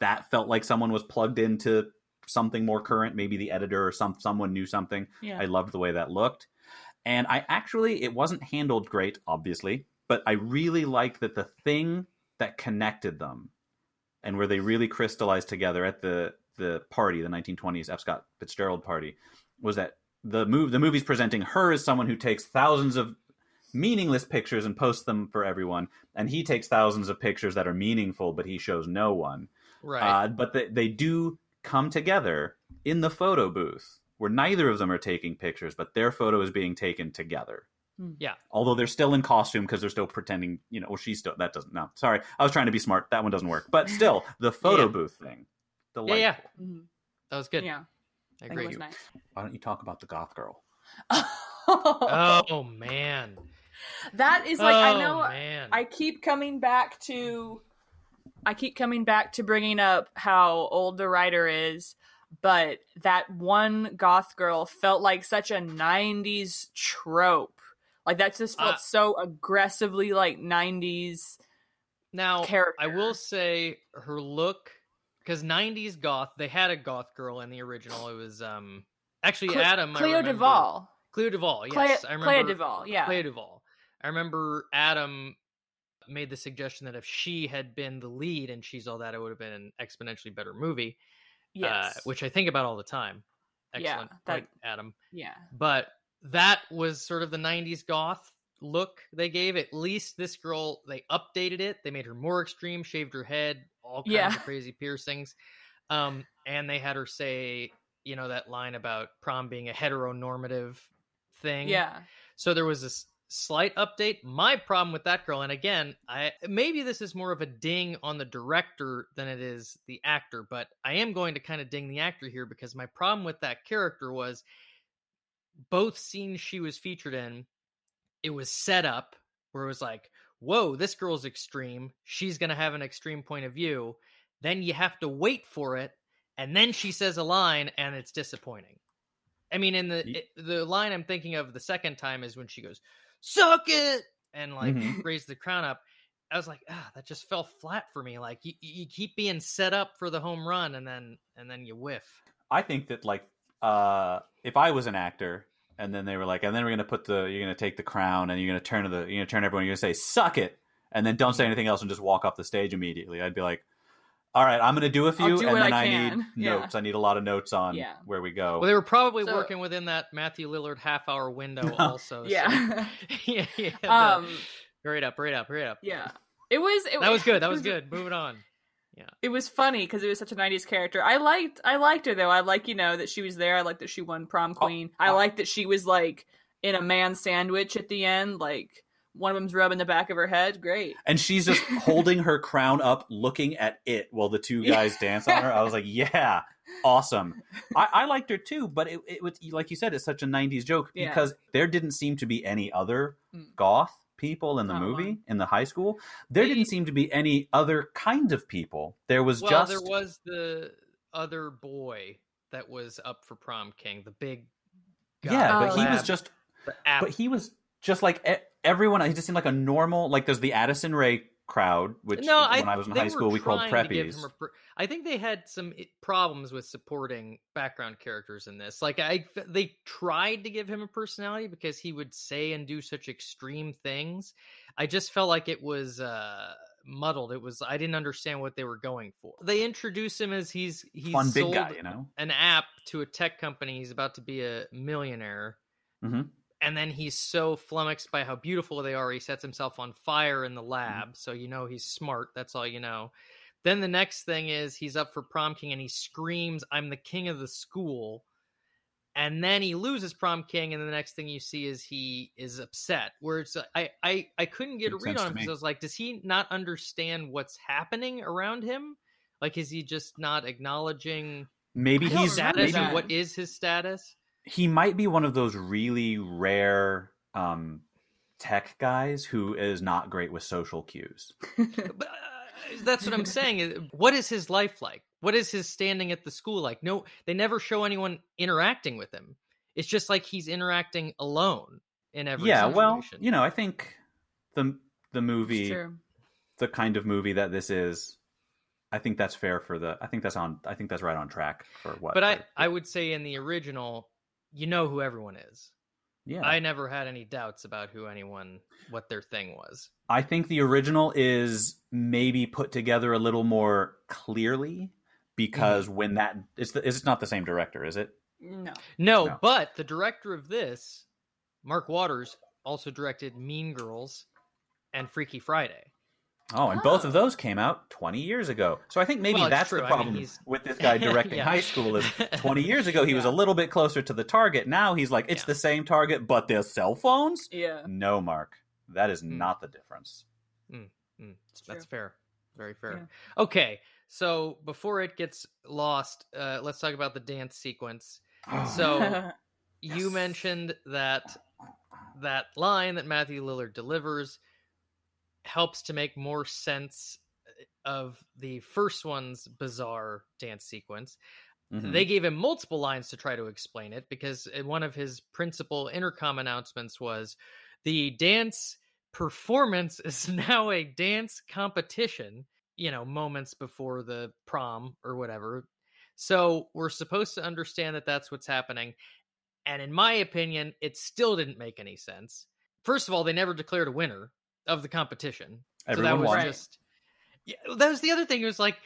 that felt like someone was plugged into something more current. Maybe the editor or some someone knew something. Yeah. I loved the way that looked. And I actually, it wasn't handled great, obviously, but I really liked that the thing that connected them and where they really crystallized together at the, the party, the 1920s F. Scott Fitzgerald party, was that the, move, the movie's presenting her as someone who takes thousands of meaningless pictures and posts them for everyone. And he takes thousands of pictures that are meaningful, but he shows no one. right. Uh, but they, they do come together in the photo booth where neither of them are taking pictures, but their photo is being taken together. Hmm. Yeah. Although they're still in costume because they're still pretending, you know, or she's still, that doesn't, no, sorry. I was trying to be smart. That one doesn't work. But still, the photo Yeah. booth thing. yeah, Delightful. yeah, Mhm. that was good. Yeah. I I agree. it was nice. Why don't you talk about the goth girl? Oh man. that is like oh, I know man. I keep coming back to I keep coming back to bringing up how old the writer is, but that one goth girl felt like such a 90s trope. Like that just felt Uh, so aggressively like 90s. now character. I will say her look because '90s goth. They had a goth girl in the original. It was um actually Cle- Adam. Cleo Duvall. Cleo Duvall. Clea, Yes, I remember. Clea Duvall, yeah. Cleo Duvall. I remember Adam made the suggestion that if she had been the lead and she's all that, it would have been an exponentially better movie. yes. uh, which I think about all the time. Yeah, Excellent that- point, Adam. yeah. But that was sort of the '90s goth look they gave. At least this girl, they updated it. They made her more extreme, shaved her head, all kinds Yeah. of crazy piercings, um, and they had her say, you know, that line about prom being a heteronormative thing. Yeah. So there was this slight update. My problem with that girl, and again, I maybe this is more of a ding on the director than it is the actor, but I am going to kind of ding the actor here because my problem with that character was both scenes she was featured in, it was set up where it was like, whoa, this girl's extreme. She's gonna have an extreme point of view. Then you have to wait for it, and then she says a line, and it's disappointing. I mean, in the the line I'm thinking of the second time is when she goes, "Suck it," and like Mhm. raise the crown up. I was like, ah, that just fell flat for me. Like you, you keep being set up for the home run, and then and then you whiff. I think that like uh, if I was an actor, and then they were like, and then we're gonna put the, you're gonna take the crown, and you're gonna turn to the, you're gonna turn to everyone, you're gonna say, "Suck it," and then don't say anything else, and just walk off the stage immediately. I'd be like, all right, I'm gonna do a few, do and then I I, need Yeah. notes. I need a lot of notes on Yeah. where we go. Well, they were probably So- working within that Matthew Lillard half hour window No. also. so- yeah. yeah, yeah. the- um. hurry up, hurry up, hurry up. Yeah. It was. It, That was good. That it was good. Moving on. Yeah. It was funny because it was such a '90s character. I liked. I liked her though. I like you know that she was there. I liked that she won prom Oh, queen. I oh. liked that she was like in a man sandwich at the end. Like one of them's rubbing the back of her head. Great. and she's just holding her crown up, looking at it while the two guys dance on her. I was like, yeah, awesome. I, I liked her too, but it, it was like you said, it's such a '90s joke Yeah. because there didn't seem to be any other Mm. goth people in the Not movie one. in the high school. There They- didn't seem to be any other kind of people. There was Well, just there was the other boy that was up for prom king, the big. guy, yeah, Oh, but he was just but he was just like everyone. He just seemed like a normal. Like there's the Addison Rae crowd, which no, when I, I was in high school we called preppies. pr- I think they had some problems with supporting background characters in this. Like I, they tried to give him a personality because he would say and do such extreme things. I just felt like it was uh muddled. It was I didn't understand what they were going for. They introduce him as he's he's Fun big sold guy, you know. an app to a tech company. He's about to be a millionaire. Mhm. And then he's so flummoxed by how beautiful they are, he sets himself on fire in the mm-hmm. lab. So you know he's smart. That's all you know. Then the next thing is he's up for prom king and he screams, I'm the king of the school. And then he loses prom king, and the next thing you see is he is upset. Where it's uh, I I, I couldn't get Makes a read on him because. I was like, does he not understand what's happening around him? Like, is he just not acknowledging Maybe he's remember status maybe and what is his status? He might be one of those really rare um, tech guys who is not great with social cues. But uh, that's what I'm saying. What is his life like? What is his standing at the school like? No, they never show anyone interacting with him. It's just like he's interacting alone in every yeah, situation. well, you know, I think the the movie, true. the kind of movie that this is, I think that's fair for the. I think that's on. I think that's right on track for what. but I, for- I would say in the original, you know who everyone is. yeah, I never had any doubts about who anyone, what their thing was. I think the original is maybe put together a little more clearly because Mm-hmm. when that it's the, it's not the same director, is it? No. No, No. but the director of this, Mark Waters, also directed Mean Girls and Freaky Friday. Oh, and both of Oh. those came out 20 years ago. So I think maybe Well, that's true. the I mean, problem with this guy directing Yeah. high school is 20 years ago he was a little bit closer to the target. Now he's like it's Yeah. the same target but there's cell phones? Yeah. No, Mark. That is Hmm. not the difference. Mm, It's that's fair. Very fair. Okay, so before it gets lost, uh, let's talk about the dance sequence. So you mentioned that that line that Matthew Lillard delivers helps to make more sense of the first one's bizarre dance sequence. Mhm. They gave him multiple lines to try to explain it because uh, one of his principal intercom announcements was the dance performance is now a dance competition, you know, moments before the prom or whatever. So we're supposed to understand that that's what's happening. And in my opinion, it still didn't make any sense. First of all, they never declared a winner of the competition. Everyone so that was won. Just yeah, that was the other thing. It was like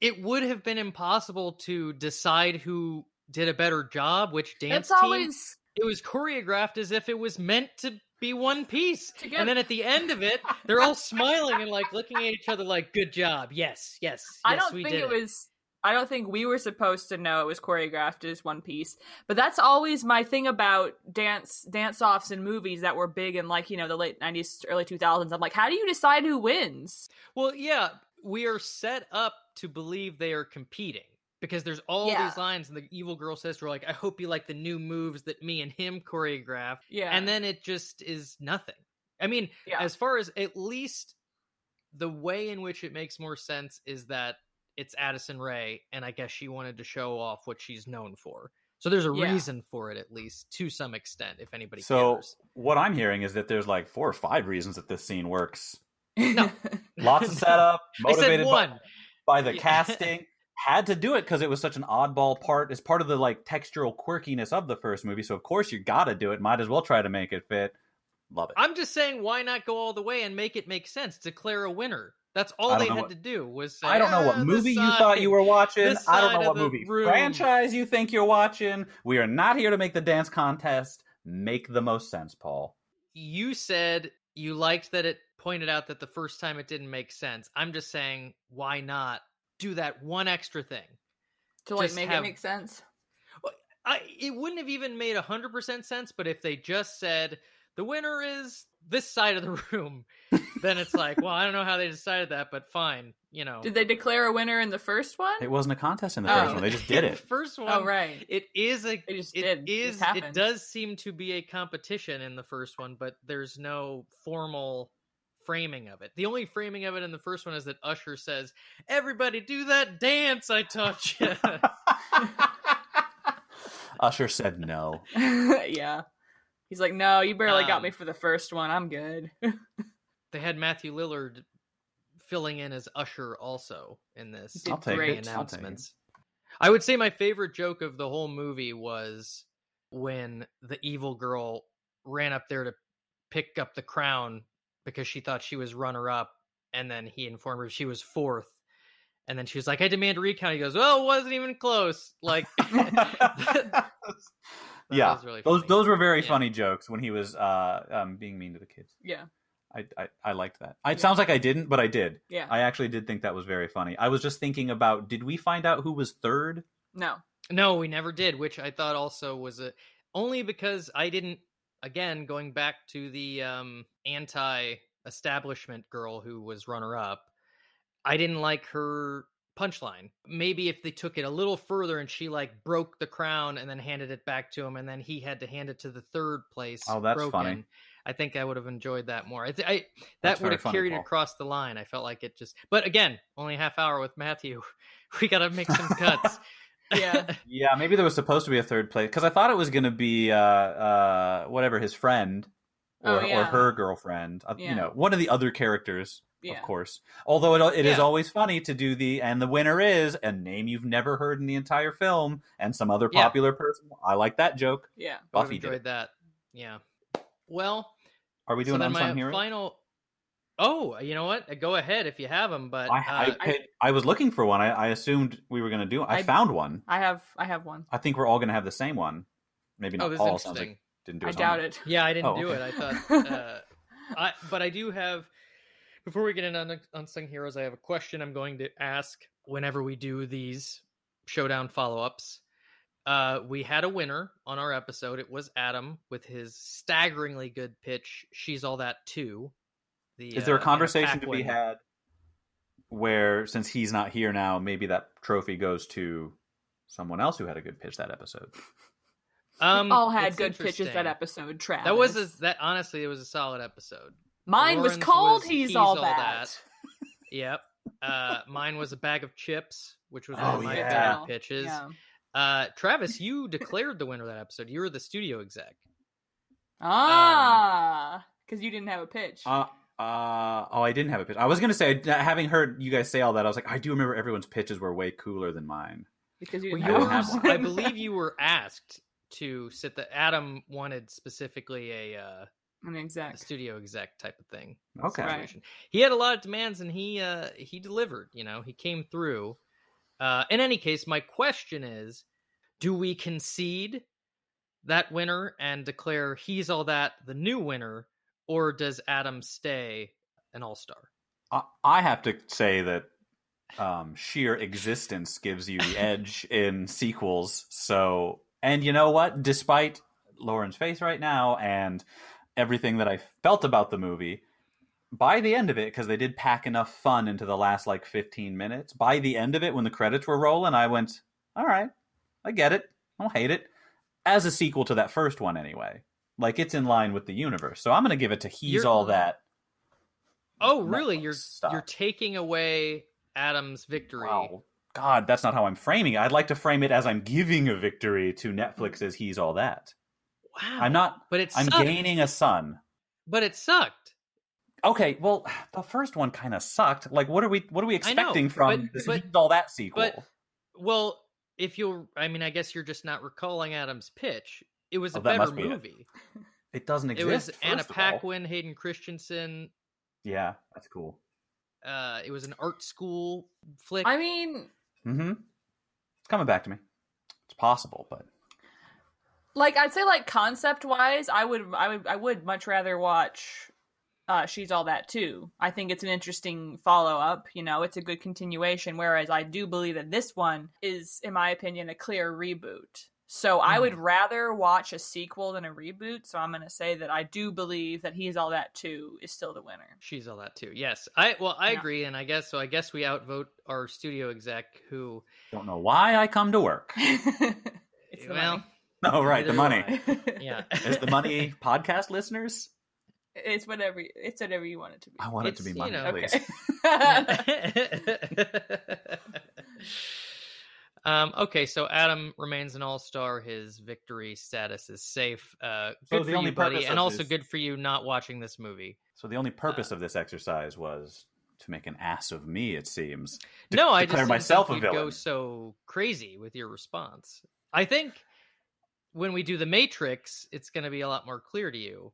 it would have been impossible to decide who did a better job, which dance It's team. always It was choreographed as if it was meant to be one piece. To get- And then at the end of it, they're all smiling and like looking at each other like, "Good job, yes, yes, yes, I don't we think did it was. I don't think we were supposed to know it was choreographed as one piece. But that's always my thing about dance dance offs in movies that were big in like you know the late nineties, early two thousands. I'm like, how do you decide who wins? Well, yeah, we are set up to believe they are competing because there's all Yeah. these lines, and the evil girl says to her, like, I hope you like the new moves that me and him choreographed. Yeah, And then it just is nothing. I mean, Yeah. as far as at least the way in which it makes more sense is that it's Addison Rae, and I guess she wanted to show off what she's known for. So there's a Yeah. reason for it, at least to some extent, if anybody So cares. what I'm hearing is that there's like four or five reasons that this scene works. No. Lots of setup, I said motivated by, by the Yeah. casting. had to do it because it was such an oddball part. It's part of the like textural quirkiness of the first movie. So of course you got to do it. Might as well try to make it fit. Love it. I'm just saying, why not go all the way and make it make sense? Declare a winner. That's all they had what- to do was say. I don't know "Ah, what this movie you thought you were watching. I don't know what movie room. franchise you think you're watching. We are not here to make the dance contest make the most sense, Paul. You said you liked that it pointed out that the first time it didn't make sense. I'm just saying, why not do that one extra thing? to like Just make have- it make sense. I it wouldn't have even made hundred percent sense, but if they just said the winner is this side of the room, then it's like, well, I don't know how they decided that, but fine, you know. Did they declare a winner in the first one? It wasn't a contest in the Oh. first one. They just did it. First one, Oh right. it is a They just it did. It is just it does seem to be a competition in the first one but there's no formal framing of it the only framing of it in the first one is that usher says everybody do that dance i taught you Usher said no. yeah. He's like, no, you barely got Um, me for the first one. I'm good. They had matthew lillard filling in as usher also in this I'll take great. it. I'll take it. announcements i would say my favorite joke of the whole movie was when the evil girl ran up there to pick up the crown because she thought she was runner up and then he informed her she was fourth and then she was like i demand a recount he goes well it wasn't even close like that yeah, was really those funny. those were very Yeah. funny jokes when he was uh, um, being mean to the kids. yeah. I, I I liked that. It Yeah. sounds like I didn't, but I did. Yeah. I actually did think that was very funny. I was just thinking about did we find out who was third? No. no we never did which i thought also was a only because i didn't again going back to the um anti establishment girl who was runner up i didn't like her punchline maybe if they took it a little further and she like broke the crown and then handed it back to him and then he had to hand it to the third place Oh, that's broken, funny. I think i would have enjoyed that more i, th- I that would have carried Paul. across the line i felt like it just but again only a half hour with matthew we gotta make some cuts Yeah. Yeah, maybe there was supposed to be a third place because I thought it was going to be uh, uh, whatever his friend or, Oh, yeah. or her girlfriend. Uh, You know, one of the other characters, Yeah. of course. Although it, it is Yeah. always funny to do the and the winner is a name you've never heard in the entire film and some other Yeah. popular person. I like that joke. Yeah. I would have Buffy did enjoyed it. that. Yeah. Well, Are we doing then unsung my heroes? final. Oh, you know what? Go ahead if you have them. But I, uh, I, I, I was looking for one. I, I assumed we were going to do. I, I- found one. I have I have one. I think we're all going to have the same one. Maybe oh, not this Paul. Sounds interesting. like didn't do I doubt homework. it. Yeah, I didn't Oh, do okay. it. I thought. Uh, I, but I do have. Before we get into un- unsung heroes, I have a question I'm going to ask whenever we do these showdown follow-ups. Uh, we had a winner on our episode. It was Adam with his staggeringly good pitch. She's all that too. The, Is there uh, a Anna conversation to be Paquin. had where, since he's not here now, maybe that trophy goes to someone else who had a good pitch that episode? Um, All had good pitches that episode. Travis. That was a, that. Honestly, it was a solid episode. Mine was called was He's, He's All All That. That. Yep. Uh, mine was a bag of chips, which was one Oh, of my yeah. favorite pitches. Yeah. Uh, Travis, you declared the winner of that episode. You were the studio exec. Ah, because you didn't have a pitch. Uh, uh, oh, I didn't have a pitch. I was going to say, having heard you guys say all that, I was like, I do remember everyone's pitches were way cooler than mine. because you Well, didn't didn't have have yours, one. I believe you were asked to sit the. Adam wanted specifically a, uh, an a exec. studio exec type of thing. Okay. Right. He had a lot of demands and he uh he delivered, you know, he came through. Uh in any case, my question is, do we concede that winner and declare he's all that the new winner or does Adam stay an all-star? I, I have to say that um, sheer existence gives you the edge in sequels. So, and you know what? Despite Lauren's face right now and everything that I felt about the movie, by the end of it, because they did pack enough fun into the last like 15 minutes, by the end of it, when the credits were rolling, I went, all right, I get it. I don't hate it. As a sequel to that first one, anyway. Like it's in line with the universe. So I'm going to give it to He's You're- All That. Oh, really? You're stuff. you're taking away Adam's victory. Wow. God, that's not how I'm framing it. I'd like to frame it as I'm giving a victory to Netflix as He's All That. Wow. I'm not. but it's I'm sucked. gaining a son. But it sucked. Okay, well, the first one kind of sucked. Like, what are we? What are we I know, expecting from but- this but- All That sequel? but- Well, if you'll, I mean, I guess you're just not recalling Adam's pitch. It was a Oh, that better be movie. It doesn't exist. It, was Anna first of all. Paquin, Hayden Christensen. Yeah, that's cool. Uh, it was an art school flick. I mean, Mm-hmm. It's coming back to me. It's possible, but like I'd say like concept wise, I would I would I would much rather watch uh She's All That too. I think it's an interesting follow up, you know, it's a good continuation, whereas I do believe that this one is, in my opinion, a clear reboot. So I would rather watch a sequel than a reboot. So I'm gonna say that I do believe that He's All That too is still the winner. She's all that too. Yes, I well, I Yeah. agree, and I guess so. I guess we outvote our studio exec, who don't know why I come to work. it's the well, Oh, right, the money. money. yeah, Is the money podcast listeners? It's whatever it's whatever you want it to be. I want it to It's, be you know, please. Okay. um, okay, so Adam remains an all-star. His victory status is safe. Uh, So good the for only you, buddy, and also this- good for you not watching this movie. So the only purpose Uh, of this exercise was to make an ass of me. It seems. De- no, I just declare didn't myself think a you'd villain. go so crazy with your response. I think when we do the Matrix, it's going to be a lot more clear to you.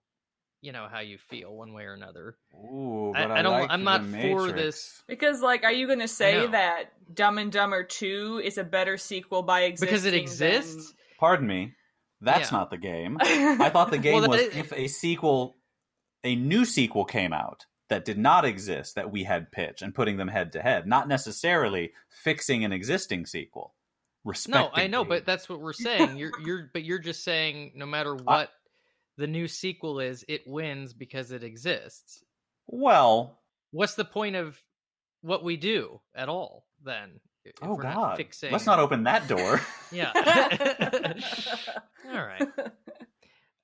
You know how you feel one way or another. Ooh, I- but I I, don't- like I'm the not for this. Because, like, are you going to say that Dumb and Dumber 2 is a better sequel by existing? Because it exists. Pardon me. That's Yeah. not the game. I thought the game Well, was is- if a sequel, a new sequel came out that did not exist that we had pitched and putting them head to head, not necessarily fixing an existing sequel. No, I know, Respectively. but that's what we're saying. You're you're but you're just saying no matter what the new sequel is, it wins because it exists. well, What's the point of what we do at all then? if oh we're not god, fixing let's not open that door. Yeah. all right.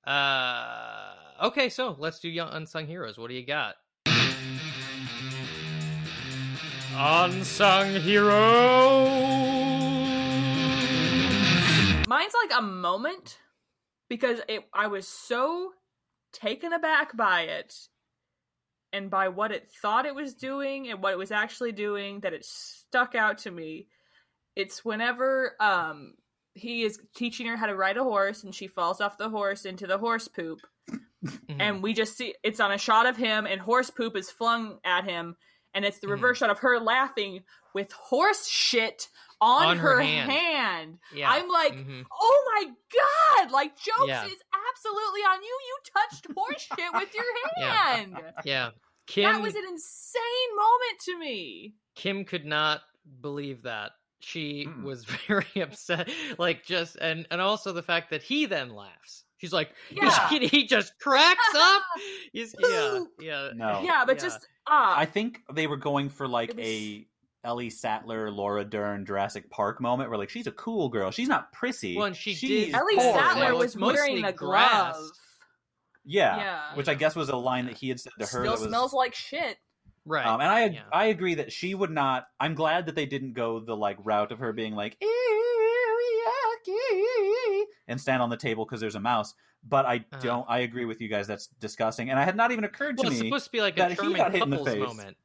Uh okay, so let's do young unsung heroes. What do you got? Unsung heroes. Mine's like a moment because it, I was so taken aback by it and by what it thought it was doing and what it was actually doing that it stuck out to me. It's whenever um he is teaching her how to ride a horse and she falls off the horse into the horse poop Mhm. and we just see it's on a shot of him and horse poop is flung at him and it's the Mhm. reverse shot of her laughing with horse shit on, On her her, hand. hand. yeah. I'm like, Mhm. oh my god! Like jokes Yeah. is absolutely on you. You touched horse shit with your hand. Yeah. Kim That was an insane moment to me. Kim could not believe that. She Mm-mm. was very upset. Like just and and also the fact that he then laughs. She's like, Yeah. he, he just cracks up. He's yeah, yeah. No. yeah, but just ah, I think they were going for like was- a Ellie Sattler, Laura Dern, Jurassic Park moment where like she's a cool girl. She's not prissy. Well, and she She's did- Ellie poor. Sattler It was was wearing mostly a grass. glove. Yeah, Yeah. which I guess was a line that he had said to her. Still that was, smells like shit. Right. Um, and I Yeah. I agree that she would not. I'm glad that they didn't go the like route of her being like "Yucky," and stand on the table because there's a mouse. But I Uh-huh. don't. I agree with you guys. That's disgusting. And I had not even occurred to well, it's me supposed to be like a he charming got hit in the couples face. moment.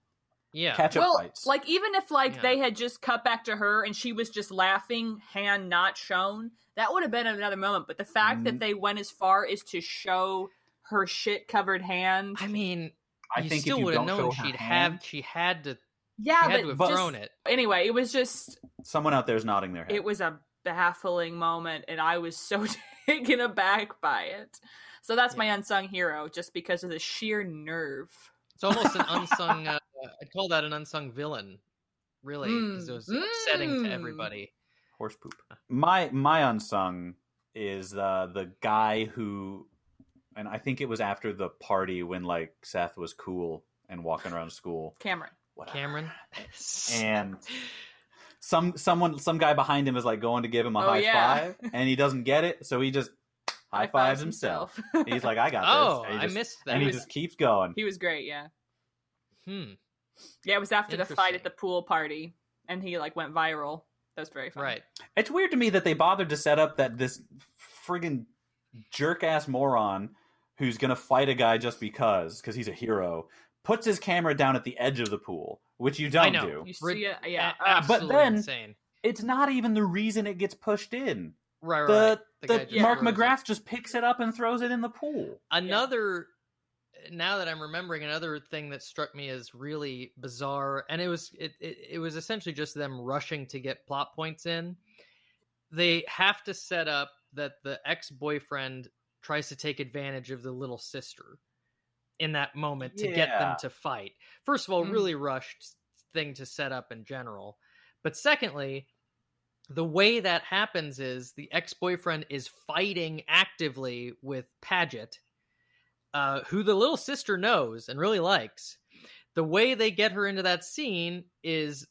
Yeah. catch up well, fights. like even if like Yeah. they had just cut back to her and she was just laughing, hand not shown, that would have been another moment. But the fact Mm. that they went as far as to show her shit covered hand, I mean, I you think still would have known she'd hand, have she had to yeah, had but to have but- just- thrown it. anyway, it was just someone out there is nodding their head. it was a baffling moment, and I was so taken aback by it. So that's my unsung hero, just because of the sheer nerve. It's almost an unsung. Uh, I'd call that an unsung villain, really, because it was Mm. upsetting to Mm. everybody. horse poop. My my unsung is uh, the guy who, and I think it was after the party when like Seth was cool and walking around school. Cameron. Whatever. Cameron. and some someone some guy behind him is like going to give him a Oh, high yeah. five, and he doesn't get it, so he just high fives himself. He's like, I got oh, this. And he I missed that. and he was- just keeps going. he was great, yeah. hmm. Yeah, it was after the fight at the pool party, and he like went viral. That was very fun. Right. It's weird to me that they bothered to set up that this friggin' jerk ass moron who's gonna fight a guy just because because he's a hero puts his camera down at the edge of the pool, which you don't know. do. You see it, yeah. A- uh, absolutely then- insane. it's not even the reason it gets pushed in. Right, right. The, right. the, guy just Mark throws it. McGrath just picks it up and throws it in the pool. Another, now that I'm remembering, another thing that struck me as really bizarre, and it was it, it it was essentially just them rushing to get plot points in. They have to set up that the ex boyfriend tries to take advantage of the little sister in that moment to get them to fight. First of all, Mhm. really rushed thing to set up in general. But secondly, the way that happens is the ex-boyfriend is fighting actively with Padgett, uh, who the little sister knows and really likes. The way they get her into that scene is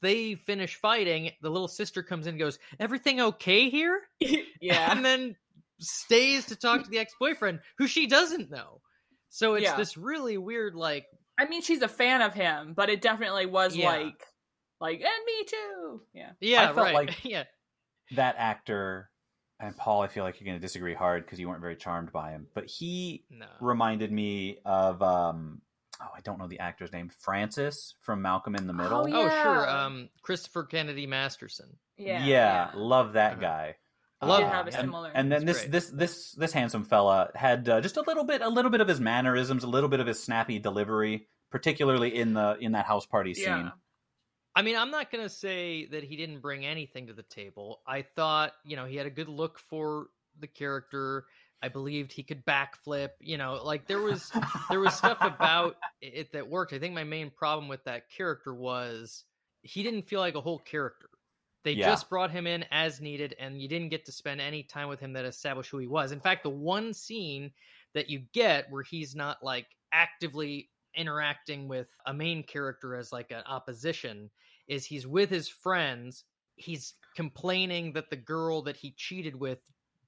they finish fighting. The little sister comes in and goes, "Everything okay here?" yeah. and then stays to talk to the ex-boyfriend, who she doesn't know. So it's Yeah. this really weird, like, I mean, she's a fan of him, but it definitely was Yeah. like, like, and me too. Yeah. yeah, I felt right, like- yeah, That actor, and Paul, I feel like you're going to disagree hard because you weren't very charmed by him, but he no, reminded me of, um, oh, I don't know the actor's name, Francis from Malcolm in the Middle. Oh, yeah. oh sure, um, Christopher Kennedy Masterson. Yeah. yeah, love that Uh-huh. guy. I love Did him, have a yeah. and, similar- and then He's this this this this handsome fella had uh, just a little bit a little bit of his mannerisms, a little bit of his snappy delivery, particularly in the in that house party scene. Yeah. I mean, I'm not going to say that he didn't bring anything to the table. I thought, you know, he had a good look for the character. I believed he could backflip. You know, like there was there was stuff about it that worked. I think my main problem with that character was he didn't feel like a whole character. They Yeah. just brought him in as needed, and you didn't get to spend any time with him that established who he was. In fact, the one scene that you get where he's not like actively interacting with a main character as like an opposition is he's with his friends. He's complaining that the girl that he cheated with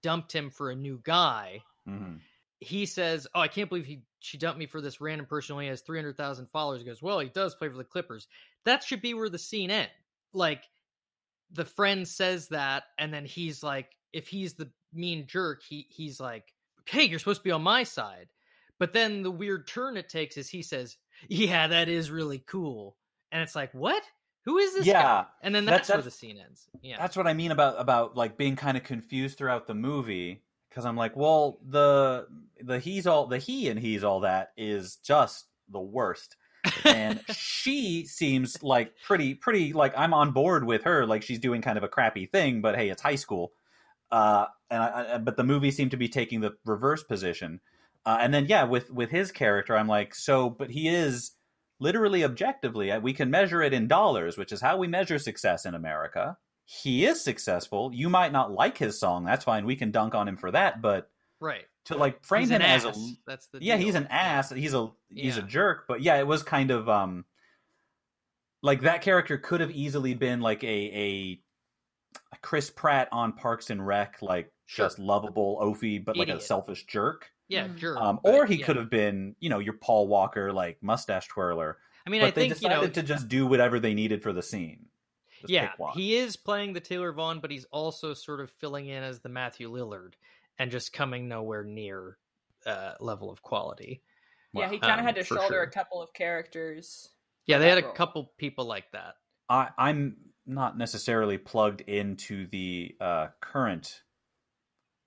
dumped him for a new guy Mhm. he says, "Oh, I can't believe he she dumped me for this random person who only has three hundred thousand followers." He goes, "Well, he does play for the Clippers." That should be where the scene ends. Like the friend says that, and then he's like, if he's the mean jerk, he he's like, "Hey, you're supposed to be on my side." But then the weird turn it takes is he says, "Yeah, that is really cool," and it's like, "What? Who is this Yeah, guy?" And then that's- that's, where the scene ends. Yeah, That's what I mean about about like being kind of confused throughout the movie because I'm like, well, the the he's all the he and he's all that is just the worst. and she seems like pretty pretty like I'm on board with her like she's doing kind of a crappy thing but hey it's high school uh and I, I but the movie seemed to be taking the reverse position uh, and then yeah with with his character I'm like so but he is literally objectively uh, we can measure it in dollars which is how we measure success in America he is successful you might not like his song that's fine we can dunk on him for that but right. to like frame He's him as ass. a that's the yeah deal. he's an ass he's a he's a jerk but yeah it was kind of um like that character could have easily been like a a, a chris pratt on parks and rec like Sure. just lovable oafy but like a selfish jerk Yeah, Mm. jerk. um but or he yeah. could have been you know your paul walker like mustache twirler I mean, but I they think you decided know to just do whatever they needed for the scene Just yeah, he is playing the Taylor Vaughn, but he's also sort of filling in as the Matthew Lillard and just coming nowhere near uh, level of quality. Yeah, he kind of Um, had to shoulder sure. a couple of characters. Yeah, they had that a role. couple people like that. I, I'm not necessarily plugged into the uh, current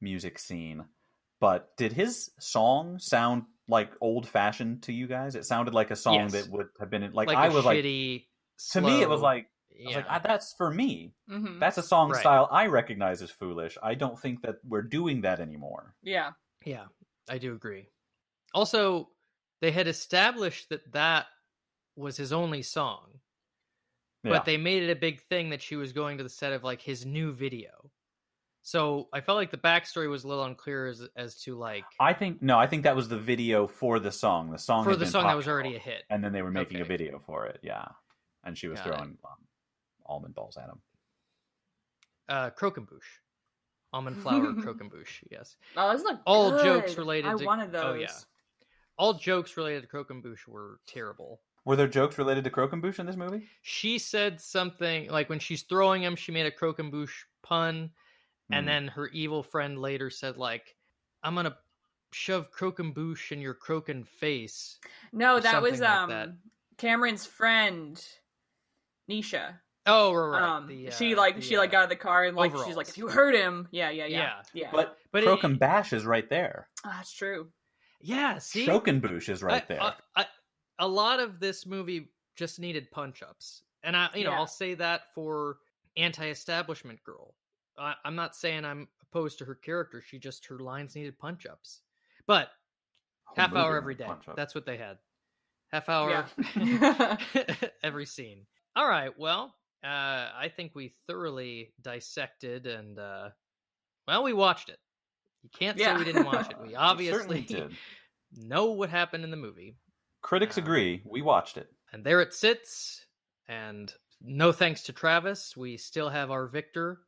music scene, but did his song sound like old fashioned to you guys? It sounded like a song Yes. that would have been like, Like, I a was like shitty. to me it was slow- like I was yeah. like "Ah, that's for me. hmm That's a song Right. style I recognize as foolish. I don't think that we're doing that anymore. Yeah. Yeah, I do agree. Also, they had established that that was his only song, Yeah. but they made it a big thing that she was going to the set of like his new video. So I felt like the backstory was a little unclear as as to like I think no, I think that was the video for the song. The song for the song that was already a hit. and then they were making a video for it. Yeah, and she was Got throwing um, almond balls at him. Uh, Croquembouche, almond flour Croquembouche. Yes, Oh, those look all good. jokes related. I to, wanted those. Oh yeah, all jokes related to Croquembouche were terrible. Were there jokes related to Croquembouche in this movie? She said something like when she's throwing him, she made a Croquembouche pun, and Hmm. then her evil friend later said like, "I'm gonna shove Croquembouche in your croaking face." No, that was like um that. Cameron's friend, Nisha. Oh, right, right. Um, The, she uh, like the, she like uh, got out of the car and like she's like, if you hurt him, yeah, yeah, yeah, Yeah. yeah. But, But Croak Bash is right there. Oh, that's true. yeah. See, Shokenbush is right I- there. I- I- a lot of this movie just needed punch ups, and I, you know, Yeah. I'll say that for anti-establishment girl. I, I'm not saying I'm opposed to her character. She just her lines needed punch ups, but Whole half hour movie every went day. punch up. That's what they had. Half hour Yeah. every scene. All right. Well, uh, I think we thoroughly dissected and, uh, well, we watched it. You can't say we didn't watch it. We We obviously did. know what happened in the movie. Critics Uh, agree. We watched it. And there it sits. And no thanks to Travis, we still have our victor.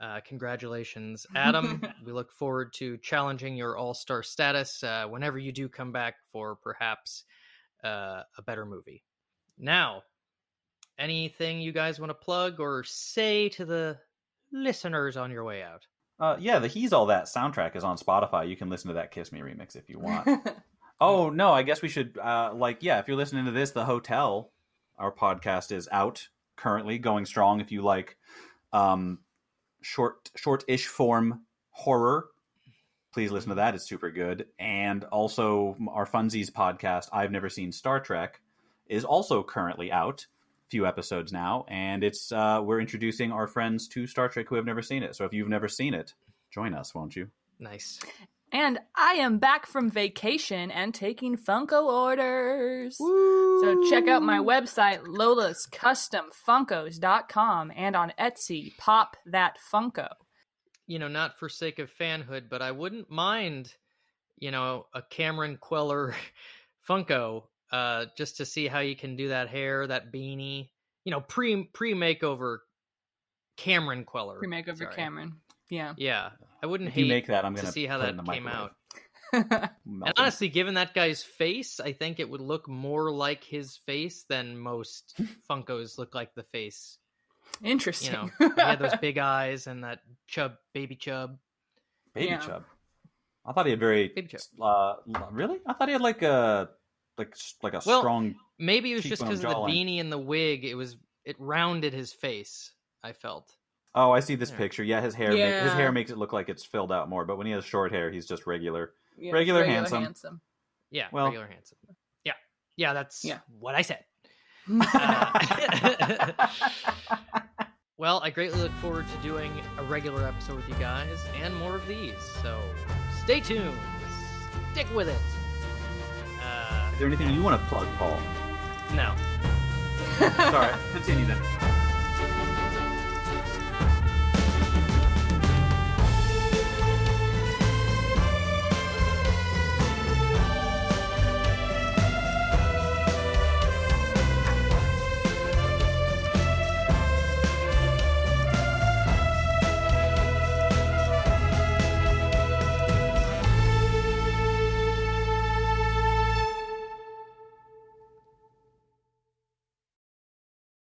Uh, congratulations, Adam. we look forward to challenging your all star status uh, whenever you do come back for perhaps uh, a better movie. Now, anything you guys want to plug or say to the listeners on your way out? Uh, yeah, the He's All That soundtrack is on Spotify. You can listen to that Kiss Me remix if you want. oh, no, I guess we should, uh, like, yeah, if you're listening to this, The Hotel, our podcast is out currently, going strong. If you like um, short, short-ish form horror, please listen to that. It's super good. And also, our Funsies podcast, I've Never Seen Star Trek, is also currently out. Few episodes now, and it's uh, we're introducing our friends to Star Trek who have never seen it. So if you've never seen it, join us, won't you? Nice. And I am back from vacation and taking Funko orders. So check out my website, lolascustomfunkos.com and on Etsy, Pop That Funko. you know, not for sake of fanhood, but I wouldn't mind, you know, a Cameron Kweller Funko, uh, just to see how you can do that hair, that beanie, you know, pre pre makeover Cameron Kweller. Pre-makeover Cameron. Yeah. Yeah, I wouldn't If you hate make that, I'm to gonna see how that came microwave. out. And honestly, given that guy's face, I think it would look more like his face than most Funkos look like the face. Interesting. You Interesting. know, he had those big eyes and that chub, baby chub. baby yeah. chub. I thought he had very. Baby chub. Uh, really? I thought he had like a like like a Well, strong. Maybe it was just because of the beanie and the wig. It was it rounded his face. I felt. Oh, I see this Yeah. picture. Yeah, his hair. Make, his hair makes it look like it's filled out more. But when he has short hair, he's just regular. Yeah, Regular handsome. Yeah, Well- regular handsome. Yeah, yeah, that's Yeah. what I said. Uh, well, I greatly look forward to doing a regular episode with you guys and more of these. So stay tuned. Stick with it. Uh, Is there anything you want to plug, Paul? no. Sorry, continue then.